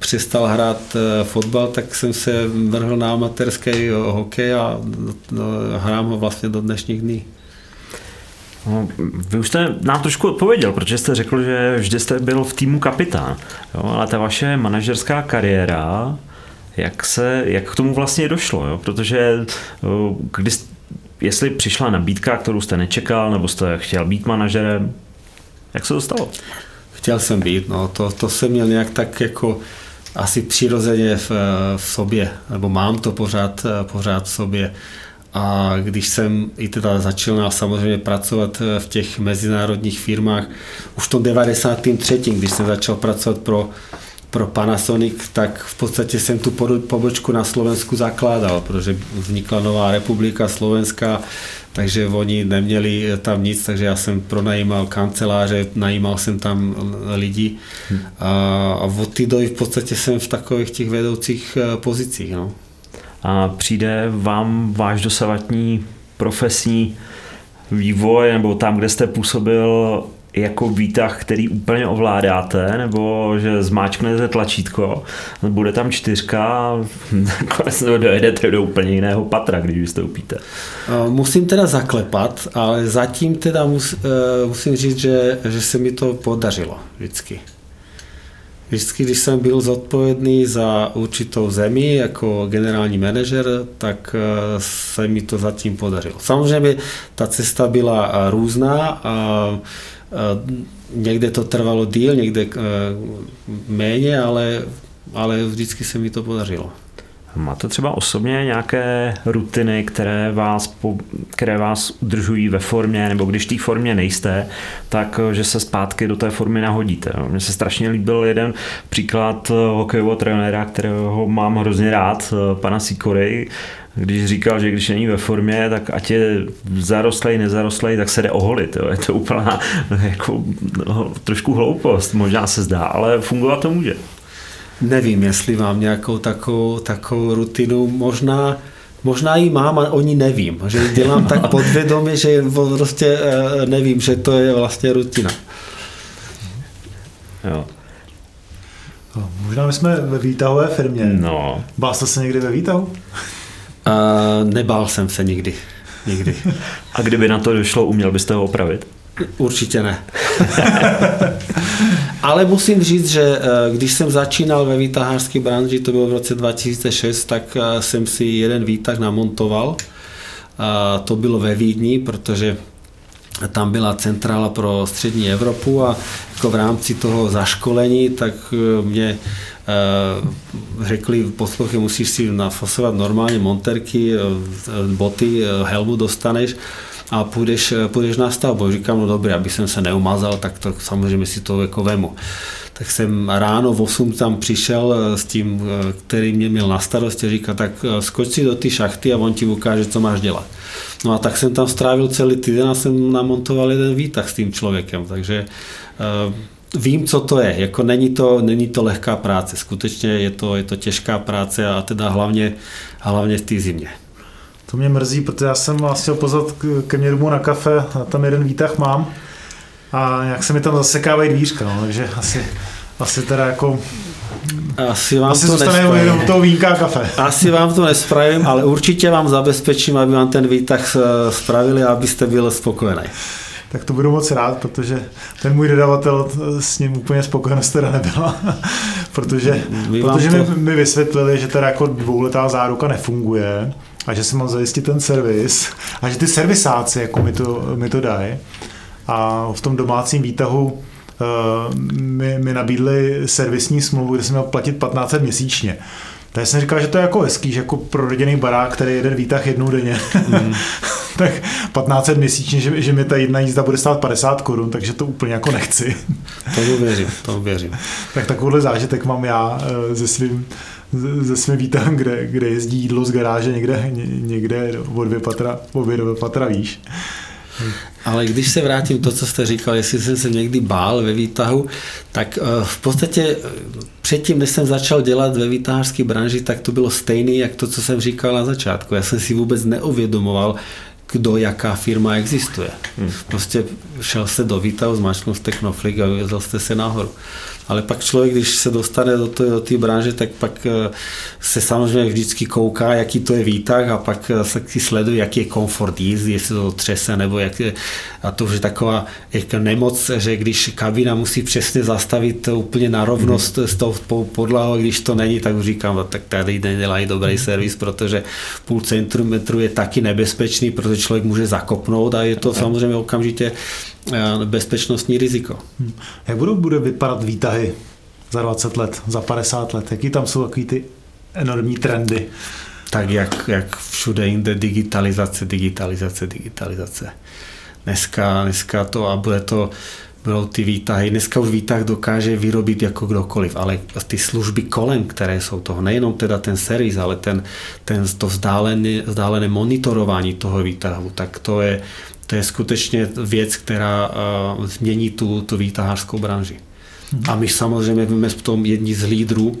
přestal hrát eh, fotbal, tak jsem se vrhl na amatérský hokej a no, hrám ho vlastně do dnešních dní. No, vy už jste nám trošku odpověděl, protože jste řekl, že vždy jste byl v týmu kapitán, jo, ale ta vaše manažerská kariéra, jak, se, jak k tomu vlastně došlo, jo? protože eh, když, jestli přišla nabídka, kterou jste nečekal, nebo jste chtěl být manažerem, jak se to stalo? Chtěl jsem být, no, to, to jsem měl nějak tak jako asi přirozeně v, v sobě, nebo mám to pořád, pořád v sobě. A když jsem i teda začal samozřejmě pracovat v těch mezinárodních firmách, už v tom 93. když jsem začal pracovat pro, pro Panasonic, tak v podstatě jsem tu pobočku na Slovensku zakládal, protože vznikla nová republika Slovenska, takže oni neměli tam nic, takže já jsem pronajímal kanceláře, najímal jsem tam lidi a, a od té doby v podstatě jsem v takových těch vedoucích eh, pozicích. No. A přijde vám váš dosavatní profesní vývoj, nebo tam, kde jste působil jako výtah, který úplně ovládáte, nebo že zmáčknete tlačítko, bude tam čtyřka a nakonec dojedete do úplně jiného patra, když vystoupíte. Musím teda zaklepat, ale zatím teda mus, e, musím říct, že, že se mi to podařilo vždycky. Vždycky, když jsem byl zodpovědný za určitou zemi jako generální manažer, tak e, se mi to zatím podařilo. Samozřejmě ta cesta byla různá a Eh, někde to trvalo díl, někde eh, méně, ale, ale vždycky se mi to podařilo. Máte třeba osobně nějaké rutiny, které vás, které vás udržují ve formě, nebo když v té formě nejste, tak eh, že se zpátky do té formy nahodíte. Mně se strašně líbil jeden příklad hokejového trenéra, kterého mám hrozně rád, pana Sikory, když říkal, že když není ve formě, tak ať je zarostlej, nezarostlej, tak se jde oholit. Jo. Je to úplná jako, no, trošku hloupost, možná se zdá, ale fungovat to může. Nevím, jestli mám nějakou takovou, takovou rutinu, možná Možná ji mám, ale oni nevím. Že dělám tak podvědomě, že prostě eh, nevím, že to je vlastně rutina. Jo. No, možná my jsme ve výtahové firmě. No. Bál jste se někdy ve výtahu? Uh, nebál jsem se nikdy. Nikdy. A kdyby na to došlo, uměl byste ho opravit? Určitě ne. Ale musím říct, že eh, když jsem začínal ve výtahářské branži, to bylo v roce 2006, tak eh, jsem si jeden výtah namontoval. A to bylo ve Vídni, protože tam byla centrála pro střední Evropu a jako v rámci toho zaškolení, tak eh, mě řekli, poslouchy, musíš si nafasovat normálně monterky, boty, helmu dostaneš a půjdeš, půjdeš na stavbu. Říkám, no dobré, aby jsem se neumazal, tak to samozřejmě si to jako vemu. Tak jsem ráno v 8 tam přišel eh, s tím, eh, který mě měl na starosti, říká, tak eh, skoč si do ty šachty a on ti ukáže, co máš dělat. No a tak jsem tam strávil celý týden a jsem namontoval jeden výtah s tím člověkem, takže vím, co to je. Jako není to, není to lehká práce. Skutečně je to, je to těžká práce a teda hlavně, hlavně v té zimě. To mě mrzí, protože já jsem vás chtěl pozvat ke mně domů na kafe, a tam jeden výtah mám a jak se mi tam zasekávají dvířka, no, takže asi, asi teda jako asi vám Asi to nespravím. toho vínka a kafe. Asi vám to nespravím, ale určitě vám zabezpečím, aby vám ten výtah spravili a abyste byli spokojený. Tak to budu moc rád, protože ten můj dodavatel s ním úplně spokojenost teda nebyla, protože, protože to... mi, mi vysvětlili, že teda jako dvouletá záruka nefunguje a že si mám zajistit ten servis a že ty servisáci jako mi to, mi to dají a v tom domácím výtahu uh, mi, mi nabídli servisní smlouvu, kde jsem měl platit 15 měsíčně. Tak jsem říkal, že to je jako hezký, že jako pro rodinný barák, který jede výtah jednou denně, mm. tak 15 měsíčně, že, že mi ta jedna jízda bude stát 50 korun, takže to úplně jako nechci. To věřím, to věřím. tak takovýhle zážitek mám já eh, ze svým ze svým výtahem, kde, kde jezdí jídlo z garáže někde, někde o dvě patra, o dvě patra výš. Ale když se vrátím to, co jste říkal, jestli jsem se někdy bál ve výtahu, tak eh, v podstatě eh, předtím, než jsem začal dělat ve výtahářské branži, tak to bylo stejné, jak to, co jsem říkal na začátku. Já jsem si vůbec neuvědomoval, kdo, jaká firma existuje. Hmm. Prostě šel jste do výtahu, zmačknul jste knoflík a vyvezl jste se nahoru ale pak člověk, když se dostane do té do branže, tak pak eh, se samozřejmě vždycky kouká, jaký to je výtah a pak eh, se sleduje, jaký je komfort jízdy, jestli to třese, nebo jak je, a to už je taková jako nemoc, že když kabina musí přesně zastavit úplně na rovnost mm. s tou podlahou, když to není, tak už říkám, no, tak tady nedělají dobrý mm. servis, protože půl centimetru je taky nebezpečný, protože člověk může zakopnout a je to samozřejmě okamžitě bezpečnostní riziko. Hm. Jak budou bude vypadat výtahy za 20 let, za 50 let? Jaký tam jsou takový ty enormní trendy? Tak jak, jak všude jinde digitalizace, digitalizace, digitalizace. Dneska, dneska to a bude to budou ty výtahy. Dneska už výtah dokáže vyrobit jako kdokoliv, ale ty služby kolem, které jsou toho, nejenom teda ten servis, ale ten, ten to vzdálené, vzdálené monitorování toho výtahu, tak to je, to je skutečně věc, která uh, změní tu, tu výtahářskou branži. Mm. A my samozřejmě jsme v tom jedni z lídrů uh,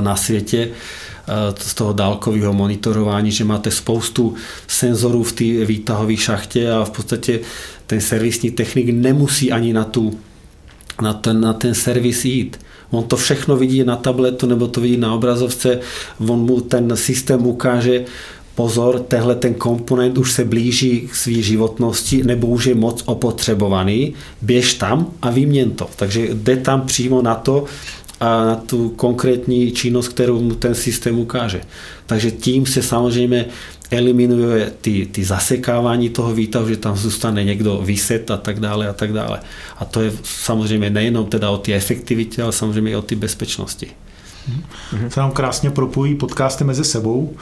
na světě uh, z toho dálkového monitorování, že máte spoustu senzorů v té výtahové šachtě a v podstatě ten servisní technik nemusí ani na, tu, na, ten, na ten servis jít. On to všechno vidí na tabletu nebo to vidí na obrazovce, on mu ten systém ukáže, pozor, tehle ten komponent už se blíží k své životnosti nebo už je moc opotřebovaný, běž tam a vyměň to. Takže jde tam přímo na to, a na tu konkrétní činnost, kterou mu ten systém ukáže. Takže tím se samozřejmě eliminuje ty, ty zasekávání toho výtahu, že tam zůstane někdo vyset a tak dále a tak dále. A to je samozřejmě nejenom teda o té efektivitě, ale samozřejmě i o té bezpečnosti. Se nám krásně propojí podcasty mezi sebou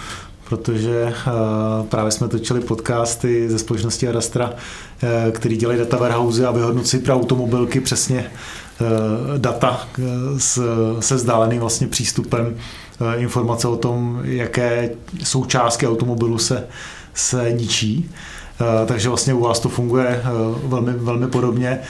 protože uh, právě jsme točili podcasty ze společnosti Adastra, uh, který dělají data warehouse a vyhodnocí pro automobilky přesně uh, data se vzdáleným vlastně přístupem informace o tom, jaké součástky automobilu se, se ničí. Takže vlastně u vás to funguje velmi, velmi podobně.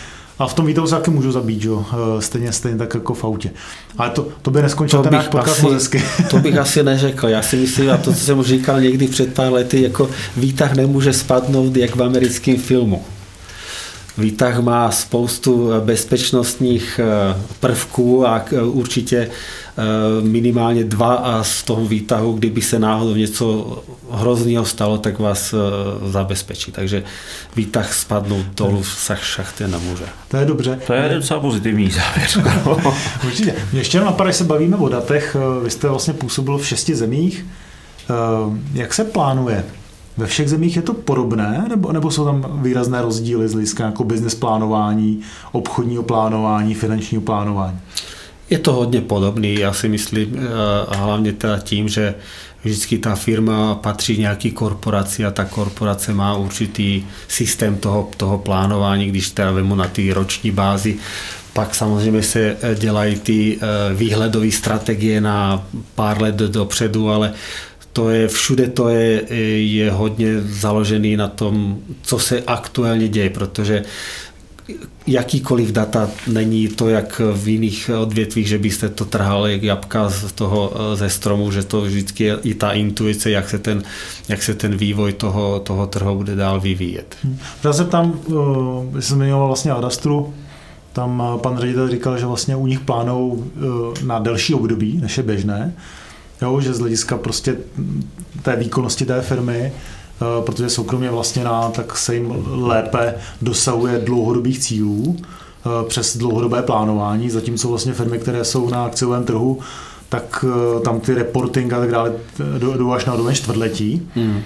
A v tom výtahu se taky můžu zabít, jo? Eh, stejně, stejně tak jako v autě. Ale to, to by neskončil ten náš podcast asi, To bych asi neřekl. Já si myslím, a to, co jsem už říkal někdy před pár lety, jako výtah nemůže spadnout jak v americkém filmu. Výtah má spoustu bezpečnostních eh, prvků a eh, určitě eh, minimálně dva a z toho výtahu, kdyby se náhodou něco hrozného stalo, tak vás zabezpečí. Takže výtah spadnout dolů v šachtě nemůže. To je dobře. To je docela pozitivní závěr. Určitě. Mě ještě napadá, se bavíme o datech, vy jste vlastně působil v šesti zemích. Jak se plánuje ve všech zemích je to podobné, nebo, nebo jsou tam výrazné rozdíly z hlediska jako business plánování, obchodního plánování, finančního plánování? Je to hodně podobný, já si myslím, eh, hlavně teda tím, že vždycky ta firma patří nějaký korporaci a ta korporace má určitý systém toho, toho plánování, když teda vemu na ty roční bázi, pak samozřejmě se eh, dělají ty eh, výhledové strategie na pár let dopředu, ale to je, všude to je, je hodně založený na tom, co se aktuálně děje, protože jakýkoliv data není to, jak v jiných odvětvích, že byste to trhali jak jabka z toho, ze stromu, že to vždycky je i ta intuice, jak se ten, jak se ten vývoj toho, toho trhu bude dál vyvíjet. Já se tam, když jsem zmiňoval vlastně Adastru, tam pan ředitel říkal, že vlastně u nich plánou na delší období, než je běžné, jo, že z hlediska prostě té výkonnosti té firmy protože soukromě vlastněná, tak se jim lépe dosahuje dlouhodobých cílů přes dlouhodobé plánování, zatímco vlastně firmy, které jsou na akciovém trhu, tak tam ty reporting a tak dále jdou až na úroveň čtvrtletí. Hmm.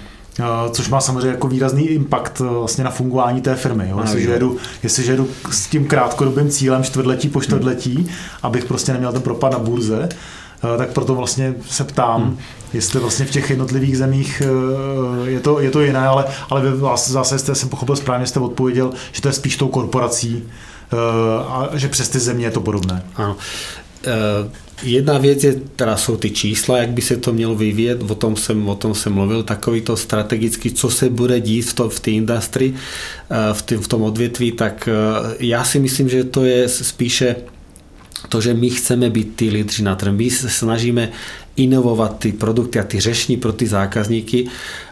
Což má samozřejmě jako výrazný impact vlastně na fungování té firmy. Jo? Jestliže, jedu, jestliže jedu s tím krátkodobým cílem čtvrtletí po čtvrtletí, abych prostě neměl ten propad na burze, tak proto vlastně se ptám, hmm. jestli vlastně v těch jednotlivých zemích je to, je to jiné, ale, ale vy zase jste, jsem pochopil správně, jste odpověděl, že to je spíš tou korporací a že přes ty země je to podobné. Ano. Jedna věc je, teda jsou ty čísla, jak by se to mělo vyvíjet, o tom jsem, o tom jsem mluvil, takový to strategicky, co se bude dít v, to, v té industrii, v, tý, v tom odvětví, tak já si myslím, že to je spíše to, že my chceme být ty lídři na trhu. My se snažíme inovovat ty produkty a ty řešení pro ty zákazníky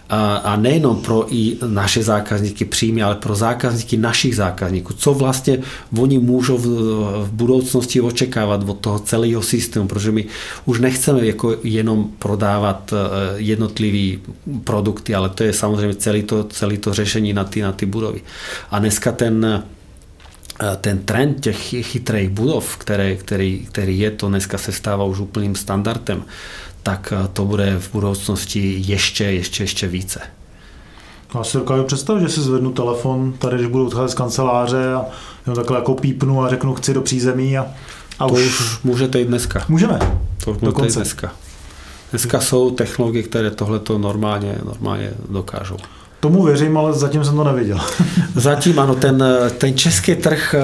a, a nejenom pro i naše zákazníky přímě, ale pro zákazníky našich zákazníků. Co vlastně oni můžou v, v budoucnosti očekávat od toho celého systému, protože my už nechceme jako jenom prodávat e, jednotlivé produkty, ale to je samozřejmě celé to, celé to řešení na ty, na ty budovy. A dneska ten ten trend těch chytrých budov, které, který, který je, to dneska se stává už úplným standardem, tak to bude v budoucnosti ještě, ještě, ještě více. Já si dokážu představit, že si zvednu telefon tady, když budu odcházet z kanceláře a jenom takhle jako pípnu a řeknu, chci do přízemí a, a to už... už můžete i dneska. Můžeme. To už můžete i dneska. Dneska jsou technologie, které tohle normálně, normálně dokážou. Tomu věřím, ale zatím jsem to neviděl. zatím ano, ten, ten český trh,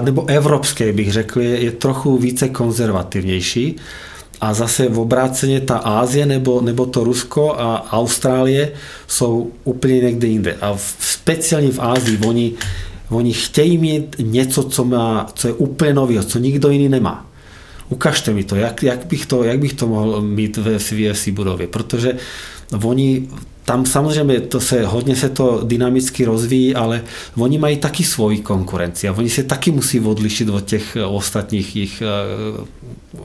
nebo evropský bych řekl, je, je trochu více konzervativnější. A zase v obráceně ta Ázie nebo, nebo to Rusko a Austrálie jsou úplně někde jinde. A v, speciálně v Ázii oni, oni chtějí mít něco, co, má, co je úplně nového, co nikdo jiný nemá. Ukažte mi to, jak, jak, bych to, jak bych to mohl mít ve VFC budově, protože oni tam samozřejmě to se, hodně se to dynamicky rozvíjí, ale oni mají taky svoji konkurenci a oni se taky musí odlišit od těch ostatních jich eh,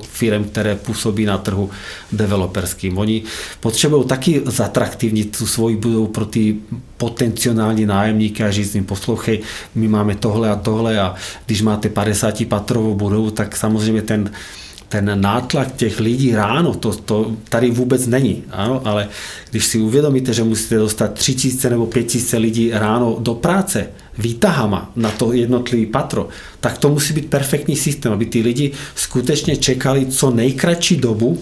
firm, které působí na trhu developerským. Oni potřebují taky zatraktivnit tu svoji budovu pro ty potenciální nájemníky a říct jim, poslouchej, my máme tohle a tohle a když máte 50 patrovou budovu, tak samozřejmě ten ten nátlak těch lidí ráno, to, to tady vůbec není. Ano? Ale když si uvědomíte, že musíte dostat 3000 nebo 5000 lidí ráno do práce, výtahama na to jednotlivý patro, tak to musí být perfektní systém, aby ty lidi skutečně čekali co nejkratší dobu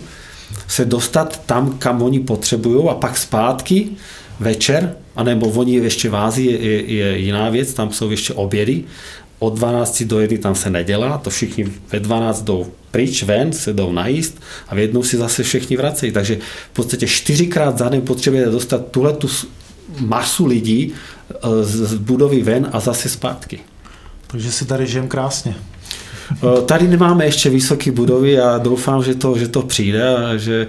se dostat tam, kam oni potřebují a pak zpátky večer, anebo oni ještě v Ázii je, je jiná věc, tam jsou ještě obědy, od 12 do 1 tam se nedělá, to všichni ve 12 jdou pryč, ven, se jdou najíst a v jednou si zase všichni vracejí. Takže v podstatě čtyřikrát za den potřebujete dostat tuhle tu masu lidí e, z budovy ven a zase zpátky. Takže si tady žijem krásně. Tady nemáme ještě vysoké budovy a doufám, že to, že to přijde a že,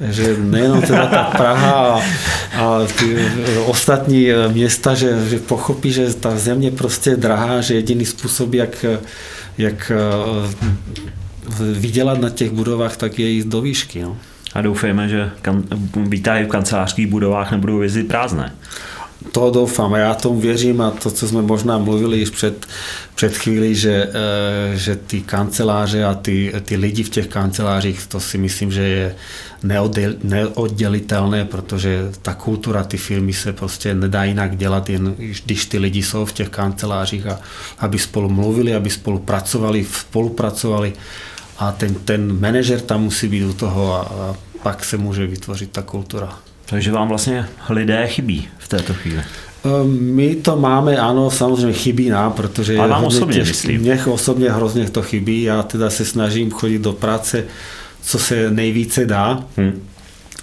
že nejenom teda ta Praha a, a ty ostatní města, že, že pochopí, že ta země prostě je drahá, že jediný způsob, jak, jak vydělat na těch budovách, tak je jít do výšky. No. A doufejme, že kan, výtahy v kancelářských budovách nebudou jezdit prázdné. To doufám, já tomu věřím a to, co jsme možná mluvili již před, před chvíli, že, eh, že ty kanceláře a ty, ty lidi v těch kancelářích, to si myslím, že je neoddělitelné, protože ta kultura, ty firmy se prostě nedá jinak dělat, jen když ty lidi jsou v těch kancelářích a aby spolu mluvili, aby spolu pracovali, spolupracovali a ten, ten manažer tam musí být u toho a, a pak se může vytvořit ta kultura. Takže vám vlastně lidé chybí v této chvíli. Ehm, my to máme, ano, samozřejmě chybí nám, protože Ale vám osobně těžký, myslím. Mně osobně hrozně to chybí, já teda se snažím chodit do práce, co se nejvíce dá, hmm.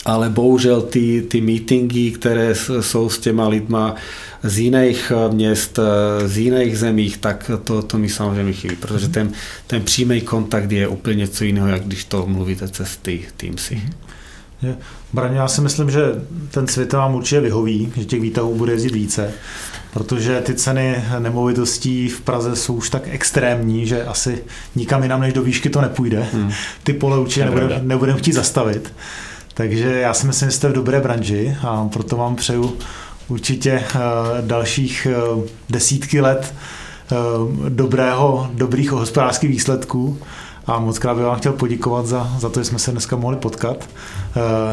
ale bohužel ty, ty meetingy, které jsou s těma lidma, z jiných eh, měst, eh, z jiných zemích, tak to, to mi samozřejmě chybí, protože ten, ten přímý kontakt je úplně něco jiného, jak když to mluvíte cez ty Teamsy. Mhm. Braně, já si myslím, že ten svět vám určitě vyhoví, že těch výtahů bude jezdit více, protože ty ceny nemovitostí v Praze jsou už tak extrémní, že asi nikam jinam než do výšky to nepůjde. Hmm. Ty pole určitě nebudeme nebudem chtít zastavit. Takže já si myslím, že jste v dobré branži a proto vám přeju určitě dalších desítky let dobrého, dobrých hospodářských výsledků a moc krát bych vám chtěl poděkovat za, za to, že jsme se dneska mohli potkat.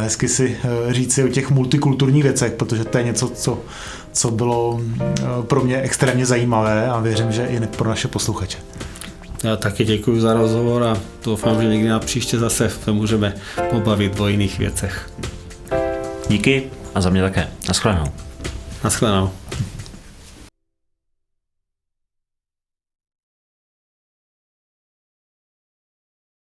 Hezky si říct si o těch multikulturních věcech, protože to je něco, co, co bylo pro mě extrémně zajímavé a věřím, že i pro naše posluchače. Já taky děkuji za rozhovor a doufám, že někdy na příště zase se můžeme pobavit o jiných věcech. Díky a za mě také. Naschledanou. Naschledanou.